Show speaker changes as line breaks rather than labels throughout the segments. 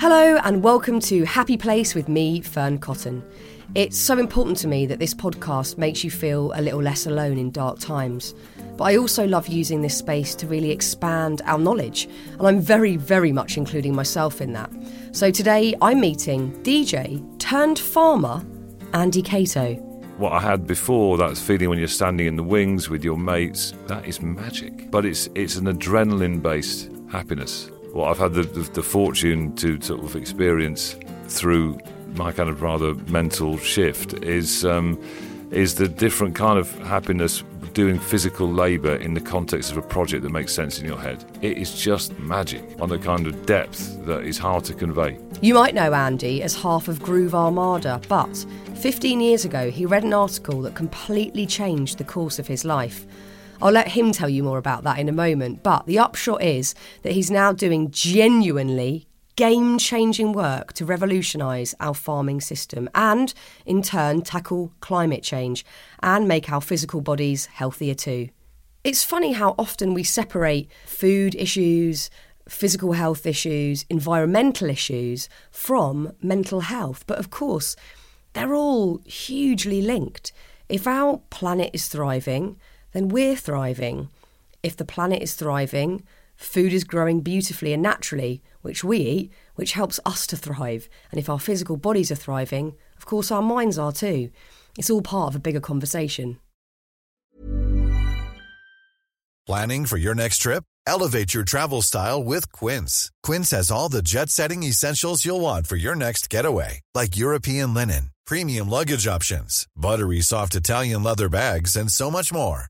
Hello, and welcome to Happy Place with me, Fearne Cotton. It's so important to me that this podcast makes you feel a little less alone in dark times. But I also love using this space to really expand our knowledge, and I'm very, very much including myself in that. So today I'm meeting DJ turned farmer Andy Cato.
What I had before, that feeling when you're standing in the wings with your mates, that is magic. But it's it's an adrenaline based happiness. What I've had the, the, the fortune to sort of experience through my kind of rather mental shift is um, is the different kind of happiness doing physical labour in the context of a project that makes sense in your head. It is just magic on a kind of depth that is hard to convey.
You might know Andy as half of Groove Armada, but 15 years ago he read an article that completely changed the course of his life. I'll let him tell you more about that in a moment, but the upshot is that he's now doing genuinely game changing work to revolutionise our farming system and, in turn, tackle climate change and make our physical bodies healthier too. It's funny how often we separate food issues, physical health issues, environmental issues from mental health, but of course, they're all hugely linked. If our planet is thriving, then we're thriving. If the planet is thriving, food is growing beautifully and naturally, which we eat, which helps us to thrive. And if our physical bodies are thriving, of course our minds are too. It's all part of a bigger conversation.
Planning for your next trip? Elevate your travel style with Quince. Quince has all the jet setting essentials you'll want for your next getaway, like European linen, premium luggage options, buttery soft Italian leather bags, and so much more.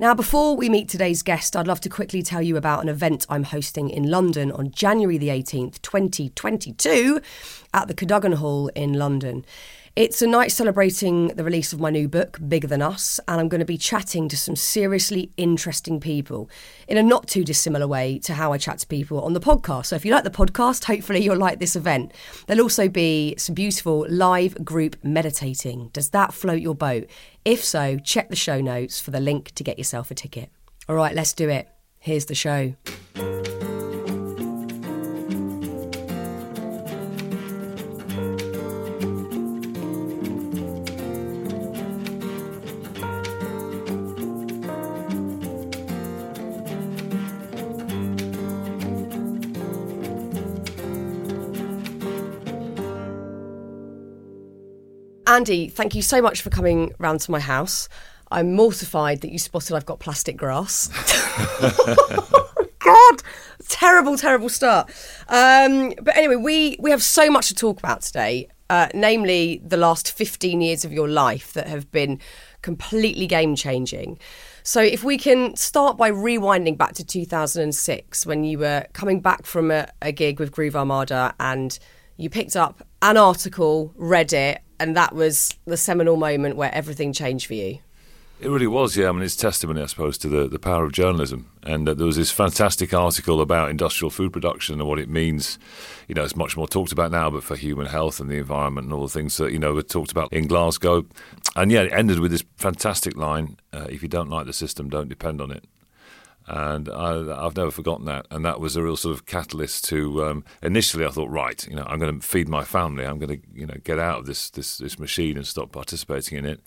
Now, before we meet today's guest, I'd love to quickly tell you about an event I'm hosting in London on January the 18th, 2022, at the Cadogan Hall in London. It's a night celebrating the release of my new book, Bigger Than Us, and I'm going to be chatting to some seriously interesting people in a not too dissimilar way to how I chat to people on the podcast. So if you like the podcast, hopefully you'll like this event. There'll also be some beautiful live group meditating. Does that float your boat? If so, check the show notes for the link to get yourself a ticket. All right, let's do it. Here's the show. Andy, thank you so much for coming round to my house. I'm mortified that you spotted I've got plastic grass. God, terrible, terrible start. Um, but anyway, we we have so much to talk about today. Uh, namely, the last 15 years of your life that have been completely game changing. So, if we can start by rewinding back to 2006 when you were coming back from a, a gig with Groove Armada and you picked up an article, read it, and that was the seminal moment where everything changed for you.
It really was, yeah. I mean, it's testimony, I suppose, to the, the power of journalism. And uh, there was this fantastic article about industrial food production and what it means. You know, it's much more talked about now, but for human health and the environment and all the things that, you know, were talked about in Glasgow. And yeah, it ended with this fantastic line uh, if you don't like the system, don't depend on it and I, have never forgotten that. And that was a real sort of catalyst to. Um, initially, I thought, right, you know, I'm going to feed my family. I'm going to, you know, get out of this this this machine and stop participating in it.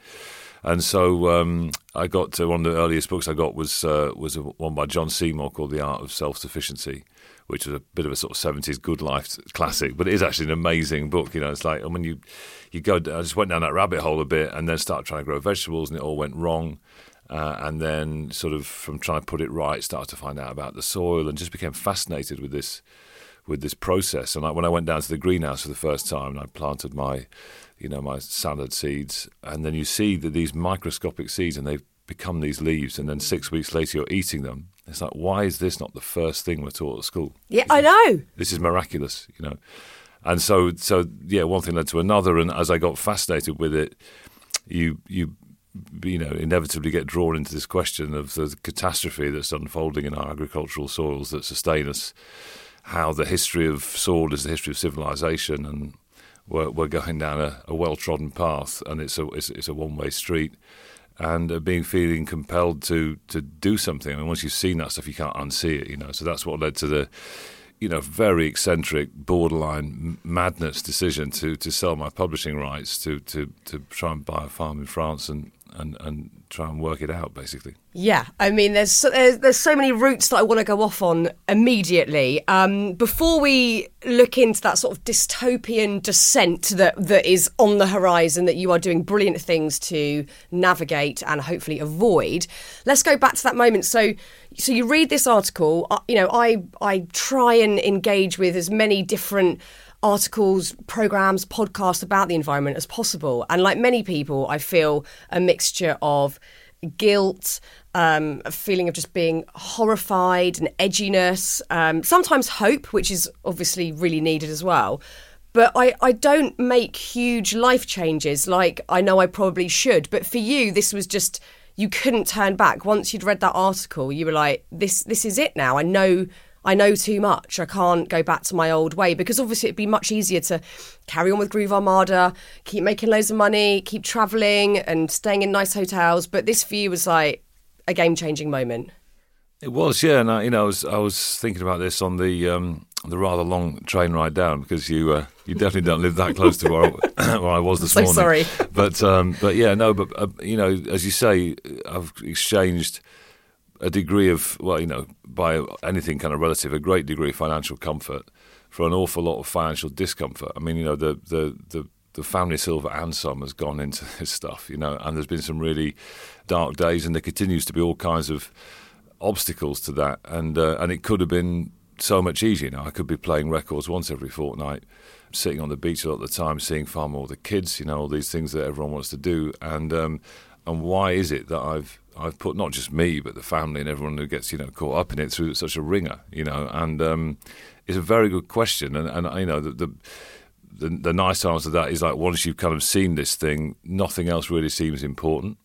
And so um, I got one of the earliest books I got was uh, was one by John Seymour called The Art of Self Sufficiency, which was a bit of a sort of seventies good life classic. But it is actually an amazing book. You know, it's like when you you go. I just went down that rabbit hole a bit and then started trying to grow vegetables, and it all went wrong. Uh, and then sort of from trying to put it right, started to find out about the soil and just became fascinated with this with this process. And I, when I went down to the greenhouse for the first time, and I planted my, you know, my salad seeds, and then you see that these microscopic seeds, and they've become these leaves, and then six weeks later you're eating them. It's like, why is this not the first thing we're taught at school?
Yeah, I know.
This is miraculous, you know. And so, so yeah, one thing led to another, and as I got fascinated with it, you you you know, inevitably get drawn into this question of the catastrophe that's unfolding in our agricultural soils that sustain us. How the history of soil is the history of civilization, and we're, we're going down a, a well-trodden path, and it's a it's, it's a one-way street. And uh, being feeling compelled to to do something. I mean, once you've seen that stuff, you can't unsee it. You know, so that's what led to the you know, very eccentric, borderline madness decision to, to sell my publishing rights to, to, to try and buy a farm in France and, and, and try and work it out, basically.
Yeah, I mean, there's so, there's, there's so many routes that I want to go off on immediately. Um, before we look into that sort of dystopian descent that that is on the horizon, that you are doing brilliant things to navigate and hopefully avoid. Let's go back to that moment. So, so you read this article. Uh, you know, I I try and engage with as many different articles, programs, podcasts about the environment as possible. And like many people, I feel a mixture of guilt, um, a feeling of just being horrified and edginess, um, sometimes hope, which is obviously really needed as well. But I, I don't make huge life changes like I know I probably should. But for you, this was just you couldn't turn back. Once you'd read that article, you were like, This this is it now. I know I know too much. I can't go back to my old way because obviously it'd be much easier to carry on with Groove Armada, keep making loads of money, keep traveling and staying in nice hotels. But this for you was like a game changing moment.
It was, yeah. And I, you know, I was I was thinking about this on the um, the rather long train ride down because you uh, you definitely don't live that close to where I, where I was this
so
morning.
Sorry,
but um, but yeah, no, but uh, you know, as you say, I've exchanged a degree of, well, you know, by anything kind of relative, a great degree of financial comfort for an awful lot of financial discomfort. I mean, you know, the the the the family silver and some has gone into this stuff, you know, and there's been some really dark days, and there continues to be all kinds of obstacles to that, and uh, and it could have been so much easier. Now I could be playing records once every fortnight, sitting on the beach a lot of the time, seeing far more of the kids, you know, all these things that everyone wants to do, and um, and why is it that I've I've put not just me but the family and everyone who gets you know caught up in it through such a ringer, you know, and um, it's a very good question, and and you know the, the the, the nice answer to that is like once you've kind of seen this thing, nothing else really seems important.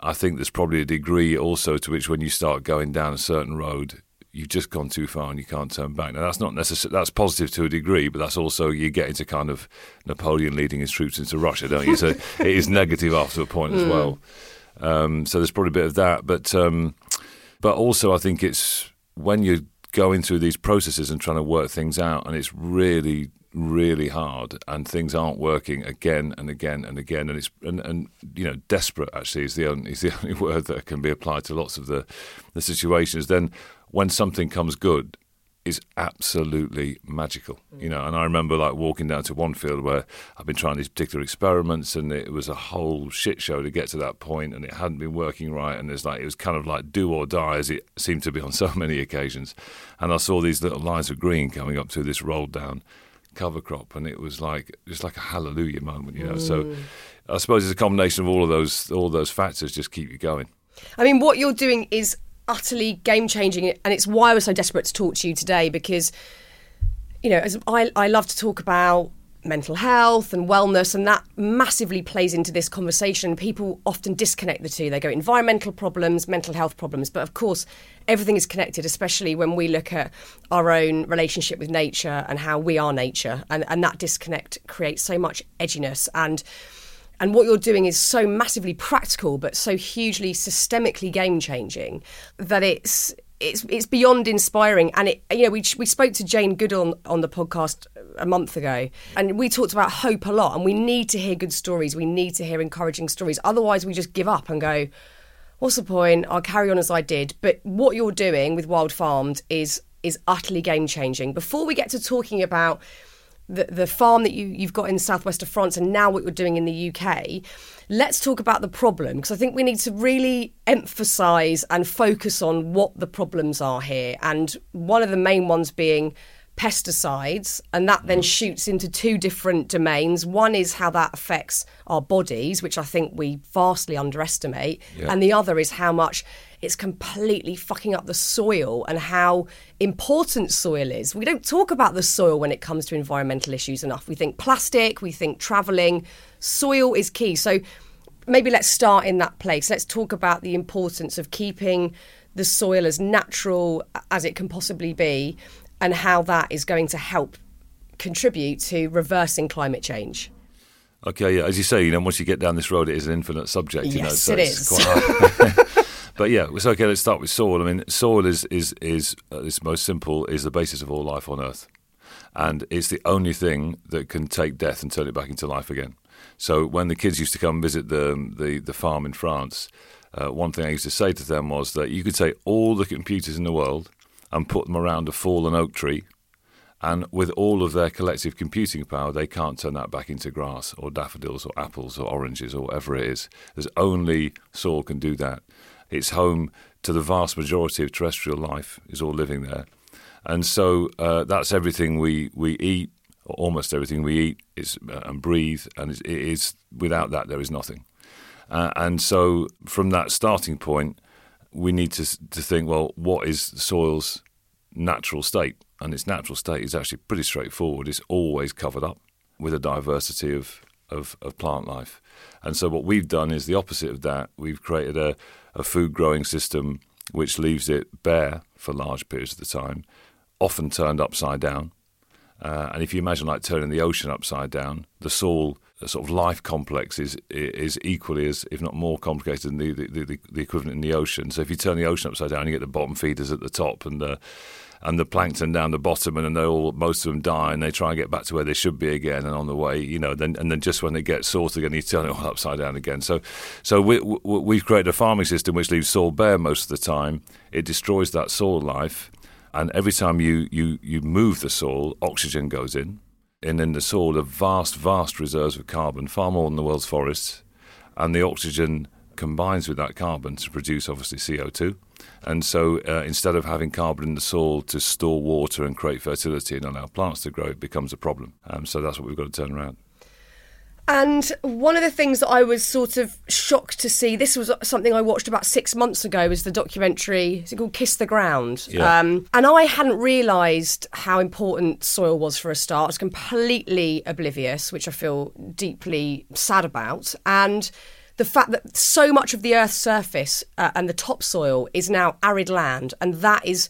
I think there's probably a degree also to which when you start going down a certain road, you've just gone too far and you can't turn back. Now that's not necessarily that's positive to a degree, but that's also you get into kind of Napoleon leading his troops into Russia, don't you? So it is negative after a point mm. as hmm. well. Um, so there's probably a bit of that, but um, but also I think it's when you're going through these processes and trying to work things out, and it's really really hard and things aren't working again and again and again and it's and, and you know desperate actually is the only is the only word that can be applied to lots of the the situations then when something comes good is absolutely magical, you know. And I remember like walking down to one field where I've been trying these particular experiments, and it was a whole shit show to get to that point, and it hadn't been working right. And it's like it was kind of like do or die, as it seemed to be on so many occasions. And I saw these little lines of green coming up to this rolled down cover crop, and it was like just like a hallelujah moment, you know. Mm. So I suppose it's a combination of all of those all of those factors just keep you going.
I mean, what you're doing is utterly game changing, and it's why I was so desperate to talk to you today because, you know, as I, I love to talk about mental health and wellness, and that massively plays into this conversation. People often disconnect the two. They go environmental problems, mental health problems, but of course, everything is connected, especially when we look at our own relationship with nature and how we are nature, and, and that disconnect creates so much edginess and and what you're doing is so massively practical but so hugely systemically game changing that it's it's it's beyond inspiring. And it you know we we spoke to Jane Goodall on, on the podcast a month ago and we talked about hope a lot and we need to hear good stories. We need to hear encouraging stories. Otherwise we just give up and go what's the point? I'll carry on as I did. But what you're doing with Wild Farmed is is utterly game changing before we get to talking about the, the farm that you, you've got in the southwest of France and now what you're doing in the UK, let's talk about the problem because I think we need to really emphasize and focus on what the problems are here. And one of the main ones being pesticides, and that then mm. shoots into two different domains. One is how that affects our bodies, which I think we vastly underestimate, yeah. and the other is how much it's completely fucking up the soil and how important soil is. We don't talk about the soil when it comes to environmental issues enough. We think plastic, we think travelling. Soil is key. So maybe let's start in that place. Let's talk about the importance of keeping the soil as natural as it can possibly be and how that is going to help contribute to reversing climate change.
Okay, yeah, as you say, you know, once you get down this road, it is an infinite subject.
Yes,
know, so
it
it's
is.
Quite hard. but yeah, it's okay. Let's start with soil. I mean, soil is is is uh, its most simple is the basis of all life on Earth, and it's the only thing that can take death and turn it back into life again. So when the kids used to come visit the the, the farm in France, uh, one thing I used to say to them was that you could take all the computers in the world and put them around a fallen oak tree, and with all of their collective computing power, they can't turn that back into grass or daffodils or apples or oranges or whatever it is. There's only soil can do that. It's home to the vast majority of terrestrial life is all living there, and so uh, that's everything we we eat. Almost everything we eat is uh, and breathe, and it is without that there is nothing. Uh, and so, from that starting point, we need to to think: well, what is soil's natural state? And its natural state is actually pretty straightforward. It's always covered up with a diversity of of, of plant life. And so, what we've done is the opposite of that. We've created a, a food growing system which leaves it bare for large periods of the time, often turned upside down. Uh, and if you imagine like turning the ocean upside down, the soil the sort of life complex is is equally as, if not more complicated than the, the, the, the equivalent in the ocean. So if you turn the ocean upside down, you get the bottom feeders at the top and the and the plankton down the bottom, and then they all most of them die, and they try and get back to where they should be again. And on the way, you know, then and then just when they get sorted again, you turn it all upside down again. So, so we, we, we've created a farming system which leaves soil bare most of the time. It destroys that soil life, and every time you you you move the soil, oxygen goes in, and in the soil are vast vast reserves of carbon, far more than the world's forests, and the oxygen combines with that carbon to produce obviously CO2. And so uh, instead of having carbon in the soil to store water and create fertility and allow plants to grow, it becomes a problem. Um, so that's what we've got to turn around.
And one of the things that I was sort of shocked to see, this was something I watched about six months ago, was the documentary, is it called Kiss the Ground?
Yeah.
Um, and I hadn't realised how important soil was for a start. I was completely oblivious, which I feel deeply sad about. And the fact that so much of the Earth's surface uh, and the topsoil is now arid land, and that is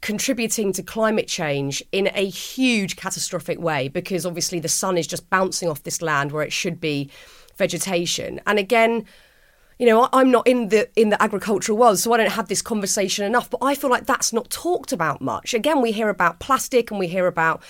contributing to climate change in a huge catastrophic way because obviously the sun is just bouncing off this land where it should be vegetation. And again, you know, I'm not in the in the agricultural world, so I don't have this conversation enough. But I feel like that's not talked about much. Again, we hear about plastic and we hear about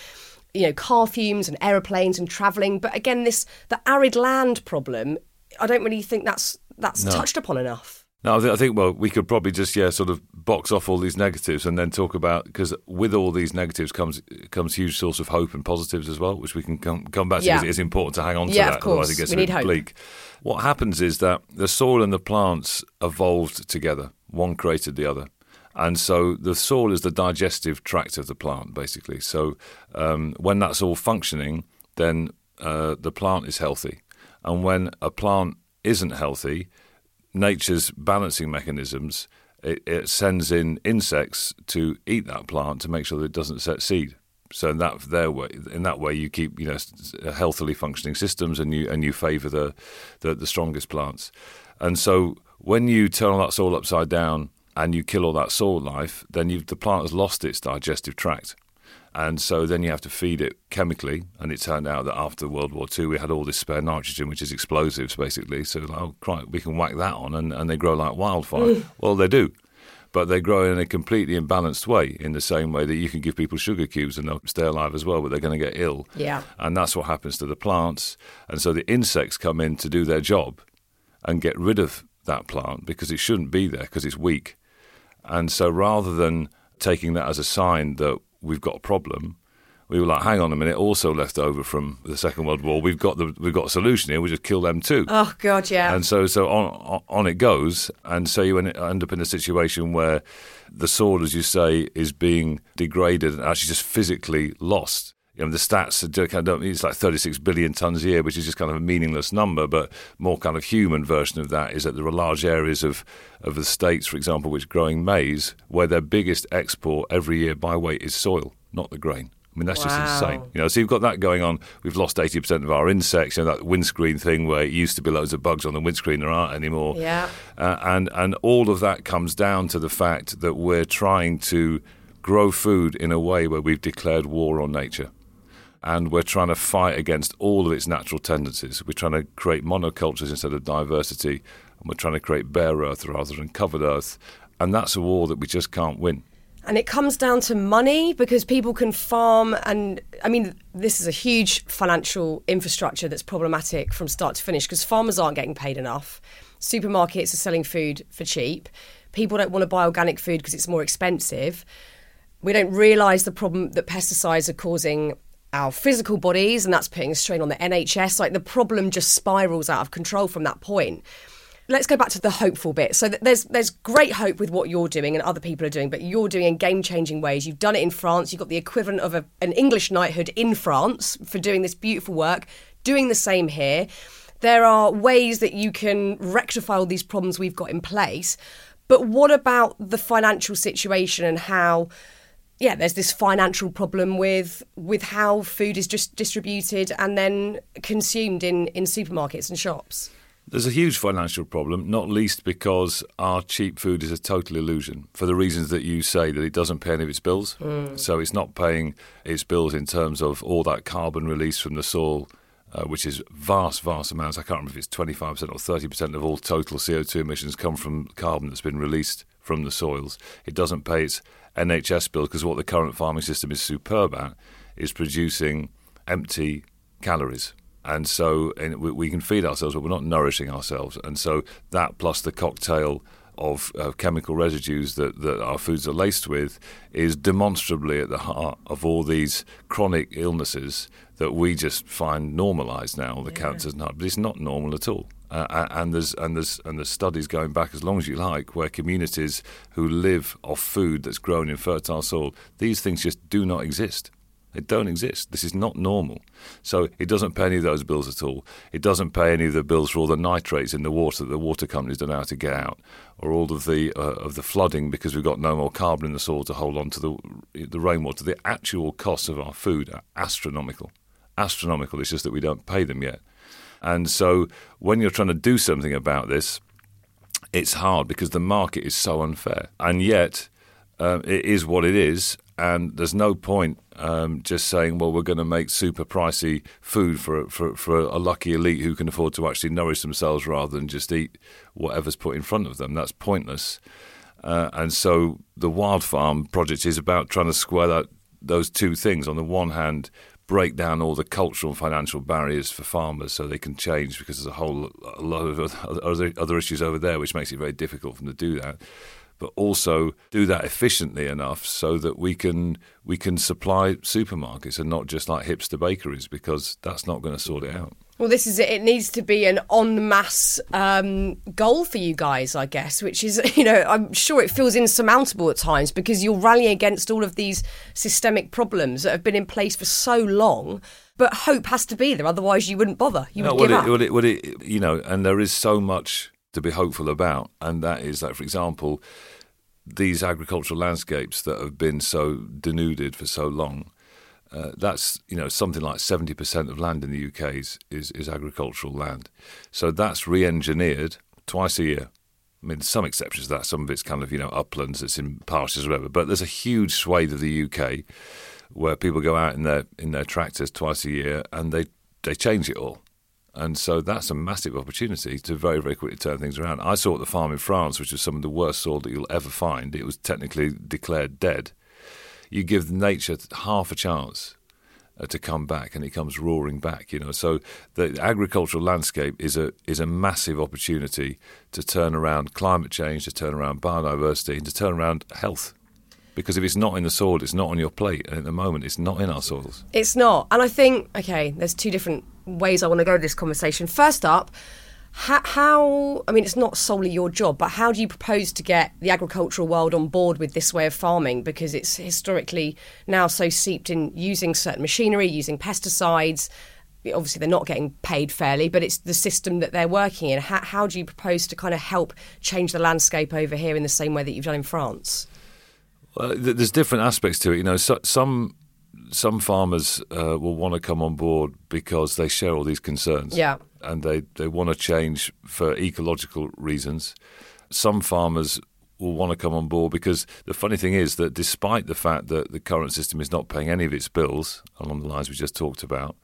you know car fumes and aeroplanes and travelling, but again, this the arid land problem. I don't really think that's that's
No.
touched upon enough.
No, I, th- I think well, we could probably just yeah, sort of box off all these negatives and then talk about because with all these negatives comes comes huge source of hope and positives as well, which we can come come back to.
Yeah.
because It's important to hang on to
Yeah,
that,
of course.
otherwise it gets
We
a bit
need hope.
bleak. What happens is that the soil and the plants evolved together. One created the other. And so the soil is the digestive tract of the plant, basically. So um, when that's all functioning, then uh, the plant is healthy. And when a plant isn't healthy, nature's balancing mechanisms, it, it sends in insects to eat that plant to make sure that it doesn't set seed. So in that their way, in that way, you keep you know healthily functioning systems, and you and you favour the, the the strongest plants. And so when you turn all that soil upside down and you kill all that soil life, then the plant has lost its digestive tract. And so then you have to feed it chemically. And it turned out that after World War II, we had all this spare nitrogen, which is explosives, basically. So, like, oh, crap, we can whack that on and, and they grow like wildfire. Mm. well, they do. But they grow in a completely imbalanced way, in the same way that you can give people sugar cubes and they'll stay alive as well, but they're going to get ill.
Yeah.
And that's what happens to the plants. And so the insects come in to do their job and get rid of that plant because it shouldn't be there because it's weak. And so rather than taking that as a sign that we've got a problem, we were like, hang on a minute, also left over from the Second World War, we've got the we've got a solution here, we just kill them too.
Oh God, yeah.
And so, so on on it goes, and so you end end up in a situation where the sword, as you say, is being degraded and actually just physically lost. You know, the stats are kind of, it's like 36 billion tons a year, which is just kind of a meaningless number. But more kind of human version of that is that there are large areas of of the states, for example, which are growing maize, where their biggest export every year by weight is soil, not the grain. I mean, that's
Wow.
just insane. You know, so you've got that going on. We've lost 80% of our insects. You know, that windscreen thing where it used to be loads of bugs on the windscreen, there aren't anymore.
Yeah.
Uh, and, and all of that comes down to the fact that we're trying to grow food in a way where we've declared war on nature. And we're trying to fight against all of its natural tendencies. We're trying to create monocultures instead of diversity. And we're trying to create bare earth rather than covered earth. And that's a war that we just can't win.
And it comes down to money because people can farm. And I mean, this is a huge financial infrastructure that's problematic from start to finish because farmers aren't getting paid enough. Supermarkets are selling food for cheap. People don't want to buy organic food because it's more expensive. We don't realise the problem that pesticides are causing our physical bodies, and that's putting strain on the NHS. Like the problem just spirals out of control from that point let's go back to the hopeful bit. So there's there's great hope with what you're doing and other people are doing, but you're doing in game changing ways. You've done it in France. You've got the equivalent of a, an English knighthood in France for doing this beautiful work. Doing the same here. There are ways that you can rectify all these problems we've got in place. But what about the financial situation and how? Yeah, there's this financial problem with with how food is just distributed and then consumed in, in supermarkets and shops.
There's a huge financial problem, not least because our cheap food is a total illusion for the reasons that you say that it doesn't pay any of its bills. So it's not paying its bills in terms of all that carbon released from the soil, uh, which is vast, vast amounts. I can't remember if it's 25% or 30% of all total CO2 emissions come from carbon that's been released from the soils. It doesn't pay its NHS bill because what the current farming system is superb at is producing empty calories. And so and we, we can feed ourselves, but we're not nourishing ourselves. And so that plus the cocktail of uh, chemical residues that, that our foods are laced with is demonstrably at the heart of all these chronic illnesses that we just find normalised now, the cancers and heart. But it's not normal at all. Uh, and there's and there's and there's studies going back as long as you like where communities who live off food that's grown in fertile soil, these things just do not exist. They don't exist. This is not normal. So it doesn't pay any of those bills at all. It doesn't pay any of the bills for all the nitrates in the water that the water companies don't know how to get out, or all of the uh, of the flooding because we've got no more carbon in the soil to hold on to the the rainwater. The actual costs of our food are astronomical. Astronomical. It's just that we don't pay them yet. And so when you're trying to do something about this, it's hard because the market is so unfair. And yet, um, it is what it is. And there's no point um, just saying, well, we're going to make super pricey food for, for, for a lucky elite who can afford to actually nourish themselves rather than just eat whatever's put in front of them. That's pointless. Uh, and so the Wild Farm project is about trying to square that, those two things. On the one hand, break down all the cultural and financial barriers for farmers so they can change because there's a whole a lot of other, other issues over there which makes it very difficult for them to do that. But also do that efficiently enough so that we can we can supply supermarkets and not just like hipster bakeries because that's not going to sort it out
Well, this is it. It needs to be an en masse um, goal for you guys, I guess, which is, you know, I'm sure it feels insurmountable at times because you're rallying against all of these systemic problems that have been in place for so long. But hope has to be there, otherwise you wouldn't bother. You would
No,
give
well,
up.
it, well, it, well, it, you know, and there is so much to be hopeful about, and that is that, for example, these agricultural landscapes that have been so denuded for so long. Uh, that's you know something like seventy percent of land in the UK is, is is agricultural land, so that's re-engineered twice a year. I mean, some exceptions to that. Some of it's kind of you know uplands, it's in pastures, or whatever. But there's a huge swathe of the UK where people go out in their in their tractors twice a year and they they change it all. And so that's a massive opportunity to very, very quickly turn things around. I saw the farm in France, which was some of the worst soil that you'll ever find. It was technically declared dead. You give nature half a chance uh, to come back, and it comes roaring back. You know, so the agricultural landscape is a is a massive opportunity to turn around climate change, to turn around biodiversity, and to turn around health. Because if it's not in the soil, it's not on your plate, and at the moment, it's not in our soils.
It's not. And I think, okay, there's two different ways I want to go with this conversation. First up, how, how, I mean, it's not solely your job, but how do you propose to get the agricultural world on board with this way of farming? Because it's historically now so seeped in using certain machinery, using pesticides. Obviously, they're not getting paid fairly, but it's the system that they're working in. How, how do you propose to kind of help change the landscape over here in the same way that you've done in France?
Well, there's different aspects to it. You know, so, some some farmers uh, will want to come on board because they share all these concerns.
Yeah.
And they, they want to change for ecological reasons. Some farmers will want to come on board because the funny thing is that despite the fact that the current system is not paying any of its bills along the lines we just talked about,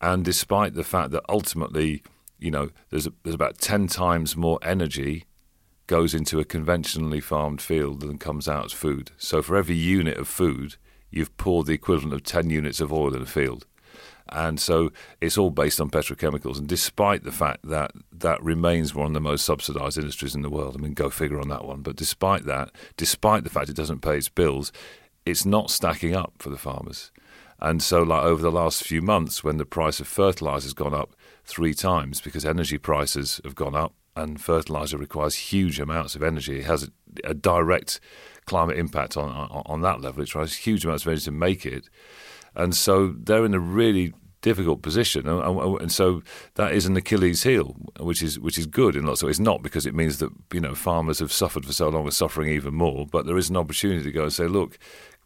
and despite the fact that ultimately, you know, there's a, there's about ten times more energy goes into a conventionally farmed field than comes out as food. So for every unit of food, you've poured the equivalent of 10 units of oil in a field. And so it's all based on petrochemicals. And despite the fact that that remains one of the most subsidized industries in the world, I mean, go figure on that one. But despite that, despite the fact it doesn't pay its bills, it's not stacking up for the farmers. And so, like over the last few months, when the price of fertilizer has gone up three times because energy prices have gone up and fertilizer requires huge amounts of energy, it has a, a direct climate impact on, on, on that level. It requires huge amounts of energy to make it, and so they're in a really difficult position, and, and, so that is an Achilles heel, which is which is good in lots of ways. Not because it means that you know farmers have suffered for so long, are suffering even more, but there is an opportunity to go and say, look,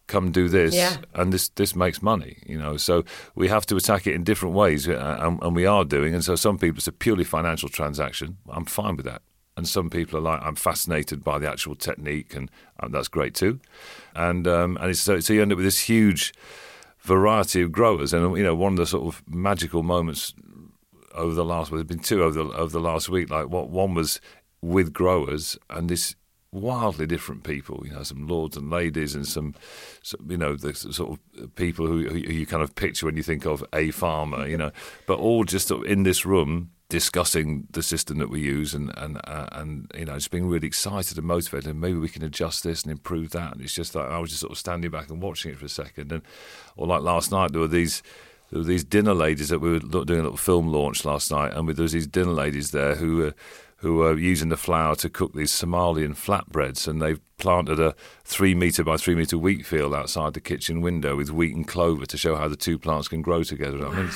come do this
yeah.
and this this makes money you know. So we have to attack it in different ways uh, and, and, we are doing. And so some people it's a purely financial transaction. I'm fine with that. And some people are like i'm fascinated by the actual technique and, and that's great too. And um, and so, so you end up with this huge variety of growers and you know one of the sort of magical moments over the last well there's been two over the over the last week like what one was with growers and this wildly different people. You know, some lords and ladies, and some, some you know, the sort of people who, who, you kind of picture when you think of a farmer. You know, but all just in this room discussing the system that we use and and uh, and you know just being really excited and motivated and maybe we can adjust this and improve that and it's just like I was just sort of standing back and watching it for a second and or like last night there were these there were these dinner ladies that we were doing a little film launch last night and there was these dinner ladies there who were who are using the flour to cook these Somalian flatbreads, and they've planted a three metre by three metre wheat field outside the kitchen window with wheat and clover to show how the two plants can grow together. Wow. I mean,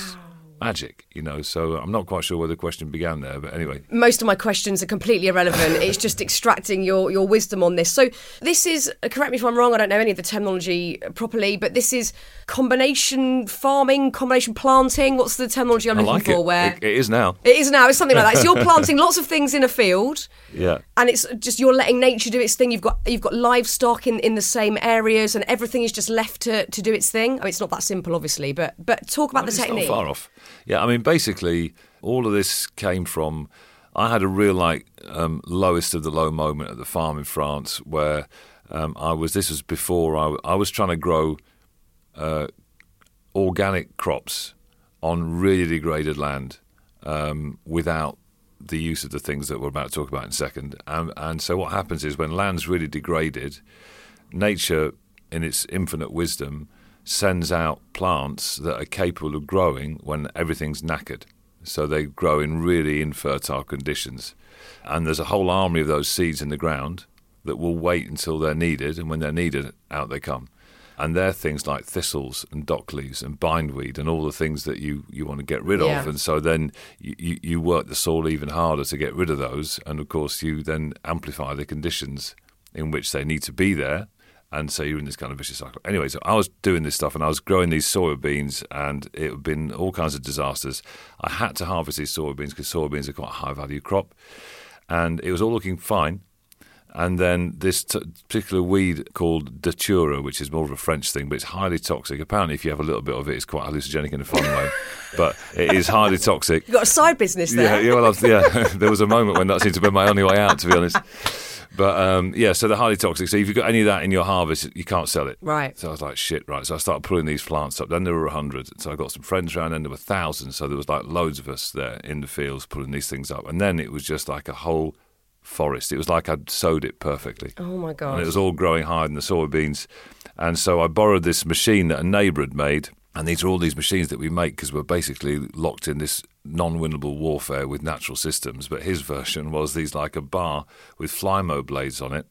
magic, you know. So I'm not quite sure where the question began there, but anyway.
Most of my questions are completely irrelevant. it's just extracting your, your wisdom on this. So this is, correct me if I'm wrong, I don't know any of the terminology properly, but this is combination farming, combination planting. What's the terminology I'm
I
looking
like
for?
It.
Where
it, it is now.
It is now. It's something like that. So you're planting lots of things in a field.
Yeah.
And it's just you're letting nature do its thing. You've got you've got livestock in, in the same areas, and everything is just left to, to do its thing. I mean, it's not that simple, obviously, but but talk about
well,
the technique.
Not far off. Yeah, I mean, basically, all of this came from. I had a real like um, lowest of the low moment at the farm in France where um, I was. This was before I, I was trying to grow uh, organic crops on really degraded land um, without the use of the things that we're about to talk about in a second. And, and so what happens is when land's really degraded, nature, in its infinite wisdom, sends out plants that are capable of growing when everything's knackered. So they grow in really infertile conditions. And there's a whole army of those seeds in the ground that will wait until they're needed, and when they're needed, out they come. And they're things like thistles and dock leaves and bindweed and all the things that you, you want to get rid
yeah.
of. And so then you, you work the soil even harder to get rid of those. And of course, you then amplify the conditions in which they need to be there and so you're in this kind of vicious cycle. Anyway, so I was doing this stuff and I was growing these soybeans, and it had been all kinds of disasters. I had to harvest these soybeans because soybeans are quite a high value crop, and it was all looking fine. And then this t- particular weed called datura, which is more of a French thing, but it's highly toxic. Apparently, if you have a little bit of it, it's quite hallucinogenic in a fun way. But it is highly toxic.
You've got a side business there.
Yeah, yeah, well, yeah. there was a moment when that seemed to be my only way out, to be honest. But um, yeah, so they're highly toxic. So if you've got any of that in your harvest, you can't sell it.
Right.
So I was like, shit, right. So I started pulling these plants up. Then there were a hundred. So I got some friends around, and there were thousands. So there was like loads of us there in the fields pulling these things up. And then it was just like a whole forest. It was like I'd sowed it perfectly.
Oh my god!
And it was all growing higher than the soybeans. And so I borrowed this machine that a neighbour had made. And these are all these machines that we make because we're basically locked in this non-winnable warfare with natural systems. But his version was these like a bar with Flymo blades on it,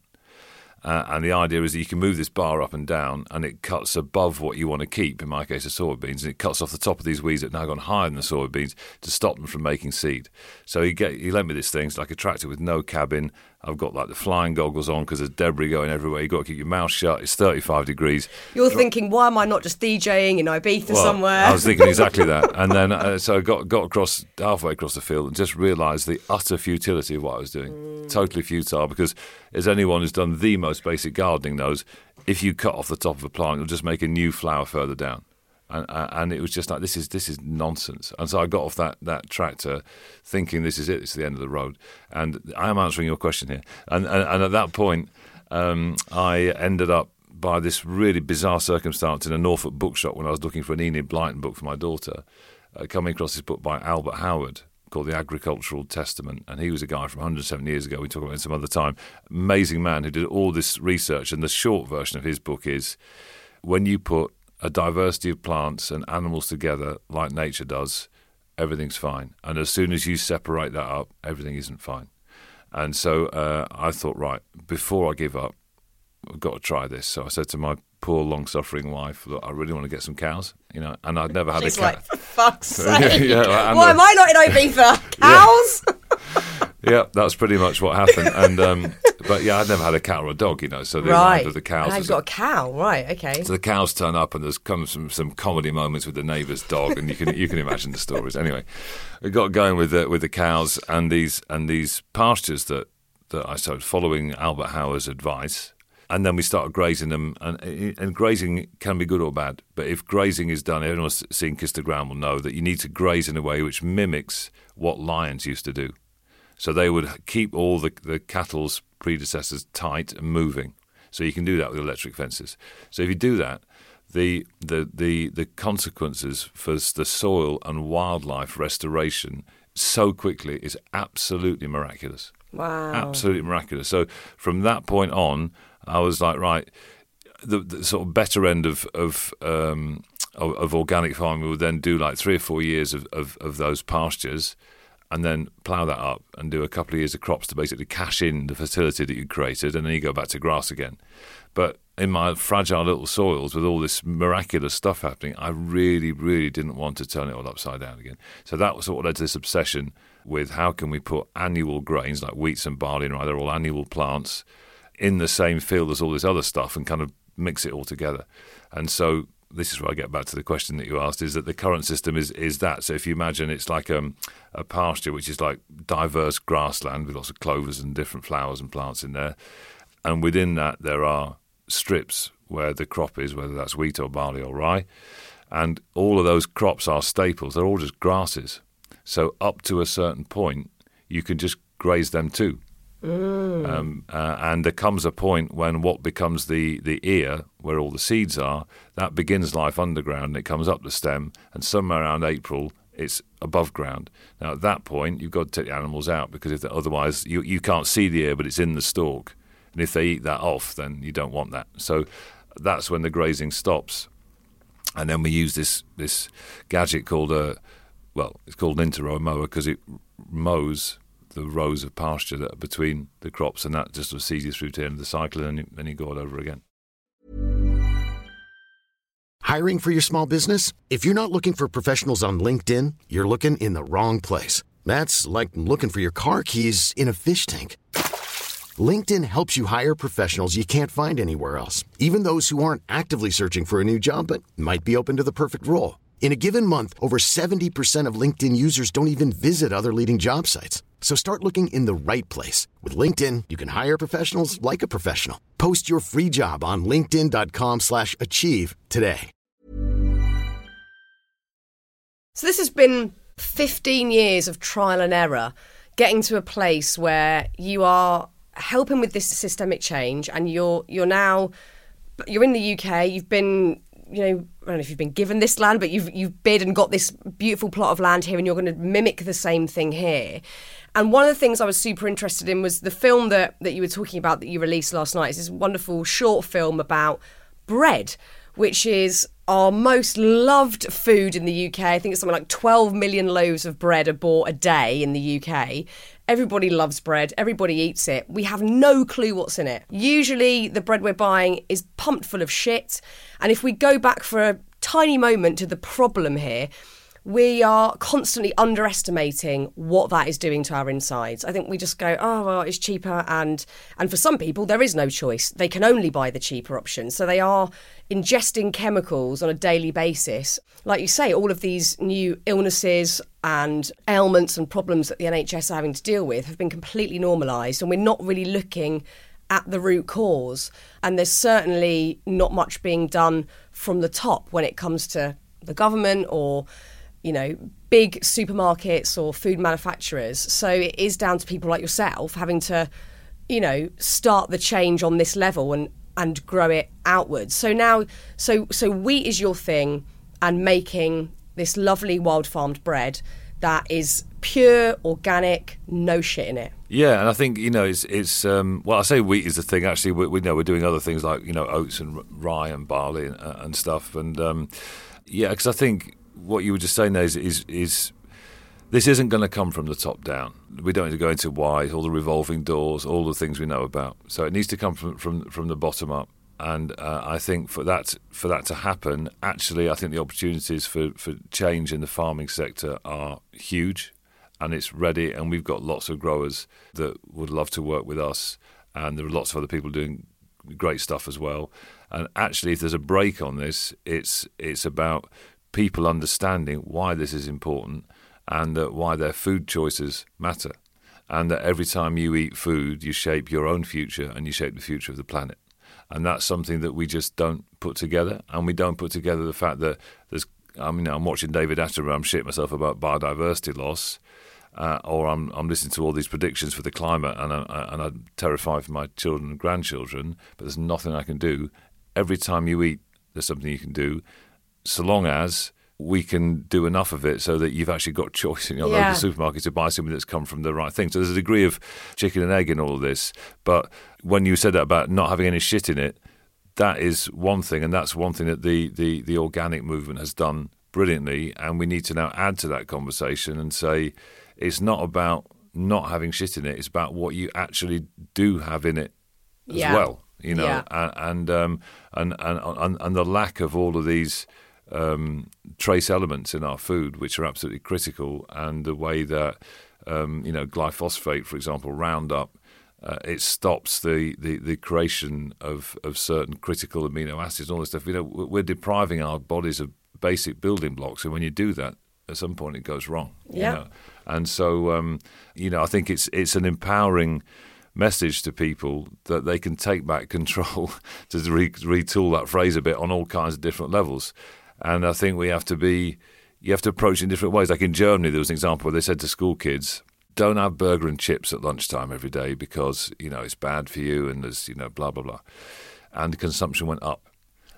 uh, and the idea is that you can move this bar up and down, and it cuts above what you want to keep. In my case, the soybeans, and it cuts off the top of these weeds that have now gone higher than the soybeans to stop them from making seed. So he get he lent me this thing, it's like a tractor with no cabin. I've got like the flying goggles on because there's debris going everywhere. You've got to keep your mouth shut. It's 35 degrees.
You're thinking, why am I not just DJing in Ibiza
Well,
somewhere?
I was thinking exactly that. And then, uh, so I got, got across halfway across the field and just realised the utter futility of what I was doing. Totally futile because, as anyone who's done the most basic gardening knows, if you cut off the top of a plant, you'll just make a new flower further down. And, uh, and it was just like this is this is nonsense. And so I got off that, that tractor, thinking this is it. It's the end of the road. And I am answering your question here. And and, and at that point, um, I ended up by this really bizarre circumstance in a Norfolk bookshop when I was looking for an Enid Blyton book for my daughter, uh, coming across this book by Albert Howard called The Agricultural Testament. And he was a guy from 107 years ago. We talk about it some other time. Amazing man who did all this research. And the short version of his book is when you put a diversity of plants and animals together like nature does, everything's fine. And as soon as you separate that up, everything isn't fine. And so uh, I thought, right, before I give up, I've got to try this. So I said to my poor, long-suffering wife, "Look, I really want to get some cows, you know." And I'd never had
She's
a cow.
like, for fuck's sake.
yeah, and,
Why am I not in Ibiza? Cows?
yeah, that's pretty much what happened. And um, but yeah, I'd never had a cat or a dog, you know. So the
right.
the cows.
You've got a cow. Right, okay.
So the cows turn up, and there's come some, some comedy moments with the neighbour's dog, and you can you can imagine the stories. Anyway, we got going with the with the cows and these and these pastures that that I started following Albert Howard's advice, and then we started grazing them. And and grazing can be good or bad, but if grazing is done, everyone who's seen Kiss the Ground will know that you need to graze in a way which mimics what lions used to do. So they would keep all the, the cattle's predecessors tight and moving. So you can do that with electric fences. So if you do that, the the the, the consequences for the soil and wildlife restoration so quickly is absolutely miraculous.
Wow.
Absolutely miraculous. So from that point on, I was like, right, the, the sort of better end of of, um, of of organic farming would then do like three or four years of, of, of those pastures, and then plough that up and do a couple of years of crops to basically cash in the fertility that you created, and then you go back to grass again. But in my fragile little soils with all this miraculous stuff happening, I really, really didn't want to turn it all upside down again. So that was what led to this obsession with how can we put annual grains like wheats and barley and rye, they're all annual plants, in the same field as all this other stuff and kind of mix it all together. And so this is where I get back to the question that you asked: is that the current system is is that? So if you imagine it's like um, a pasture which is like diverse grassland with lots of clovers and different flowers and plants in there, and within that there are strips where the crop is, whether that's wheat or barley or rye, and all of those crops are staples. They're all just grasses. So up to a certain point, you can just graze them too. Um, uh, and there comes a point when what becomes the, the ear, where all the seeds are, that begins life underground and it comes up the stem, and somewhere around April, it's above ground. Now, at that point, you've got to take the animals out because if otherwise you, you can't see the ear, but it's in the stalk. And if they eat that off, then you don't want that. So that's when the grazing stops. And then we use this, this gadget called a, well, it's called an interrow mower because it mows the rows of pasture that are between the crops, and that just sort of sees you through to the end of the cycle, and then you, then you go all over again.
Hiring for your small business? If you're not looking for professionals on LinkedIn, you're looking in the wrong place. That's like looking for your car keys in a fish tank. LinkedIn helps you hire professionals you can't find anywhere else, even those who aren't actively searching for a new job but might be open to the perfect role. In a given month, over 70% of LinkedIn users don't even visit other leading job sites. So start looking in the right place. With LinkedIn, you can hire professionals like a professional. Post your free job on linkedin.com slash achieve today.
So this has been 15 years of trial and error, getting to a place where you are helping with this systemic change, and you're you're now you're in the UK. You've been you know I don't know if you've been given this land, but you've you've bid and got this beautiful plot of land here, and you're going to mimic the same thing here. And one of the things I was super interested in was the film that that you were talking about that you released last night. It's this wonderful short film about bread, which is our most loved food in the UK. I think it's something like 12 million loaves of bread are bought a day in the UK. Everybody loves bread, everybody eats it. We have no clue what's in it. Usually, the bread we're buying is pumped full of shit. And if we go back for a tiny moment to the problem here, we are constantly underestimating what that is doing to our insides. I think we just go, oh well, it's cheaper, and and for some people there is no choice; they can only buy the cheaper option. So they are ingesting chemicals on a daily basis. Like you say, all of these new illnesses and ailments and problems that the NHS are having to deal with have been completely normalised, and we're not really looking at the root cause. And there's certainly not much being done from the top when it comes to the government or you know, big supermarkets or food manufacturers. So it is down to people like yourself having to, you know, start the change on this level and and grow it outwards. So now, so so wheat is your thing, and making this lovely wild farmed bread that is pure, organic, no shit in it.
Yeah, and I think you know it's it's um, well I say wheat is the thing. Actually, we, we know we're doing other things like you know oats and rye and barley and, uh, and stuff. And um, yeah, because I think what you were just saying there is is, is this isn't going to come from the top down. We don't need to go into why, all the revolving doors, all the things we know about. So it needs to come from from, from the bottom up. And uh, I think for that for that to happen, actually, I think the opportunities for, for change in the farming sector are huge, and it's ready. And we've got lots of growers that would love to work with us, and there are lots of other people doing great stuff as well. And actually, if there's a break on this, it's it's about people understanding why this is important and that why their food choices matter. And that every time you eat food, you shape your own future and you shape the future of the planet. And that's something that we just don't put together. And we don't put together the fact that there's, I mean, I'm watching David Attenborough, I'm shitting myself about biodiversity loss. Uh, or I'm, I'm listening to all these predictions for the climate and, I, and I'm terrified for my children and grandchildren, but there's nothing I can do. Every time you eat, there's something you can do so long as we can do enough of it so that you've actually got choice in your yeah. local supermarket to buy something that's come from the right thing. So there's a degree of chicken and egg in all of this. But when you said that about not having any shit in it, that is one thing, and that's one thing that the, the, the organic movement has done brilliantly. And we need to now add to that conversation and say it's not about not having shit in it; it's about what you actually do have in it as yeah. well. You know, yeah. and and, um, and and and and the lack of all of these um, trace elements in our food, which are absolutely critical, and the way that um, you know glyphosate, for example, Roundup. Uh, it stops the, the, the creation of, of certain critical amino acids and all this stuff. You know, we're depriving our bodies of basic building blocks, and when you do that, at some point it goes wrong.
Yeah.
You know? And so, um, you know, I think it's it's an empowering message to people that they can take back control to re- retool that phrase a bit on all kinds of different levels. And I think we have to be, you have to approach it in different ways. Like in Germany, there was an example where they said to school kids, don't have burger and chips at lunchtime every day because, you know, it's bad for you and there's, you know, blah, blah, blah. And consumption went up.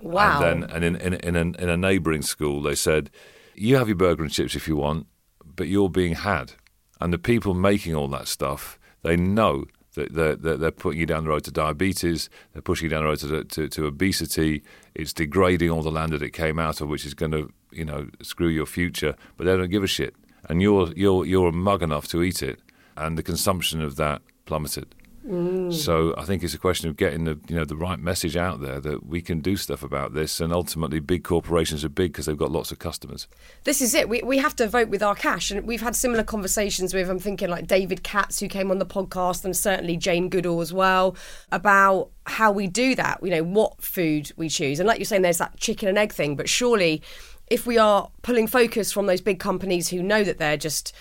Wow.
And then, and in, in, in, a, in a neighbouring school, they said, you have your burger and chips if you want, but you're being had. And the people making all that stuff, they know they're, they're, they're, putting you down the road to diabetes, they're pushing you down the road to, to, to obesity. It's degrading all the land that it came out of, which is going to, you know, screw your future. But they don't give a shit, and you're you're you're a mug enough to eat it, and the consumption of that plummeted. Mm. So I think it's a question of getting the you know the right message out there that we can do stuff about this, and ultimately big corporations are big because they've got lots of customers.
This is it. We we have to vote with our cash, and we've had similar conversations with I'm thinking like David Katz who came on the podcast, and certainly Jane Goodall as well about how we do that. You know what food we choose, and like you're saying, there's that chicken and egg thing, but surely if we are pulling focus from those big companies who know that they're just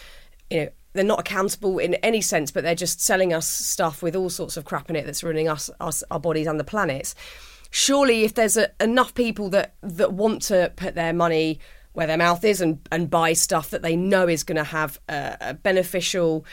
you know they're not accountable in any sense, but they're just selling us stuff with all sorts of crap in it that's ruining us, us our bodies and the planets. Surely, if there's a, enough people that that want to put their money where their mouth is and and buy stuff that they know is going to have a, a beneficial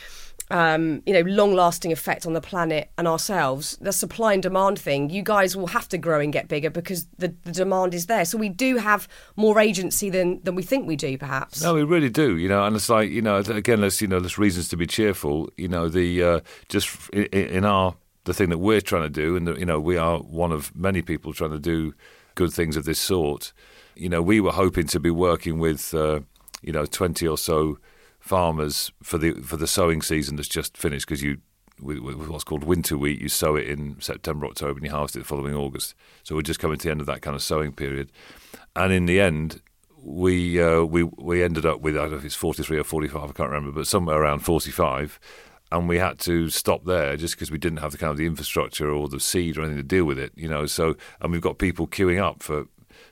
um, you know, long-lasting effect on the planet and ourselves. The supply and demand thing, you guys will have to grow and get bigger because the, the demand is there. So we do have more agency than than we think we do, perhaps.
No, we really do. You know, and it's like you know, again, there's you know, there's reasons to be cheerful. You know, the uh, just in, in our the thing that we're trying to do, and the, you know, we are one of many people trying to do good things of this sort. You know, we were hoping to be working with uh, you know twenty or so farmers for the for the sowing season that's just finished because you with, with, what's called winter wheat you sow it in September October and you harvest it the following August so we're just coming to the end of that kind of sowing period and in the end we uh, we we ended up with I don't know if it's 43 or 45, I can't remember, but somewhere around 45. And we had to stop there just because we didn't have the kind of the infrastructure or the seed or anything to deal with it, you know. So, and we've got people queuing up for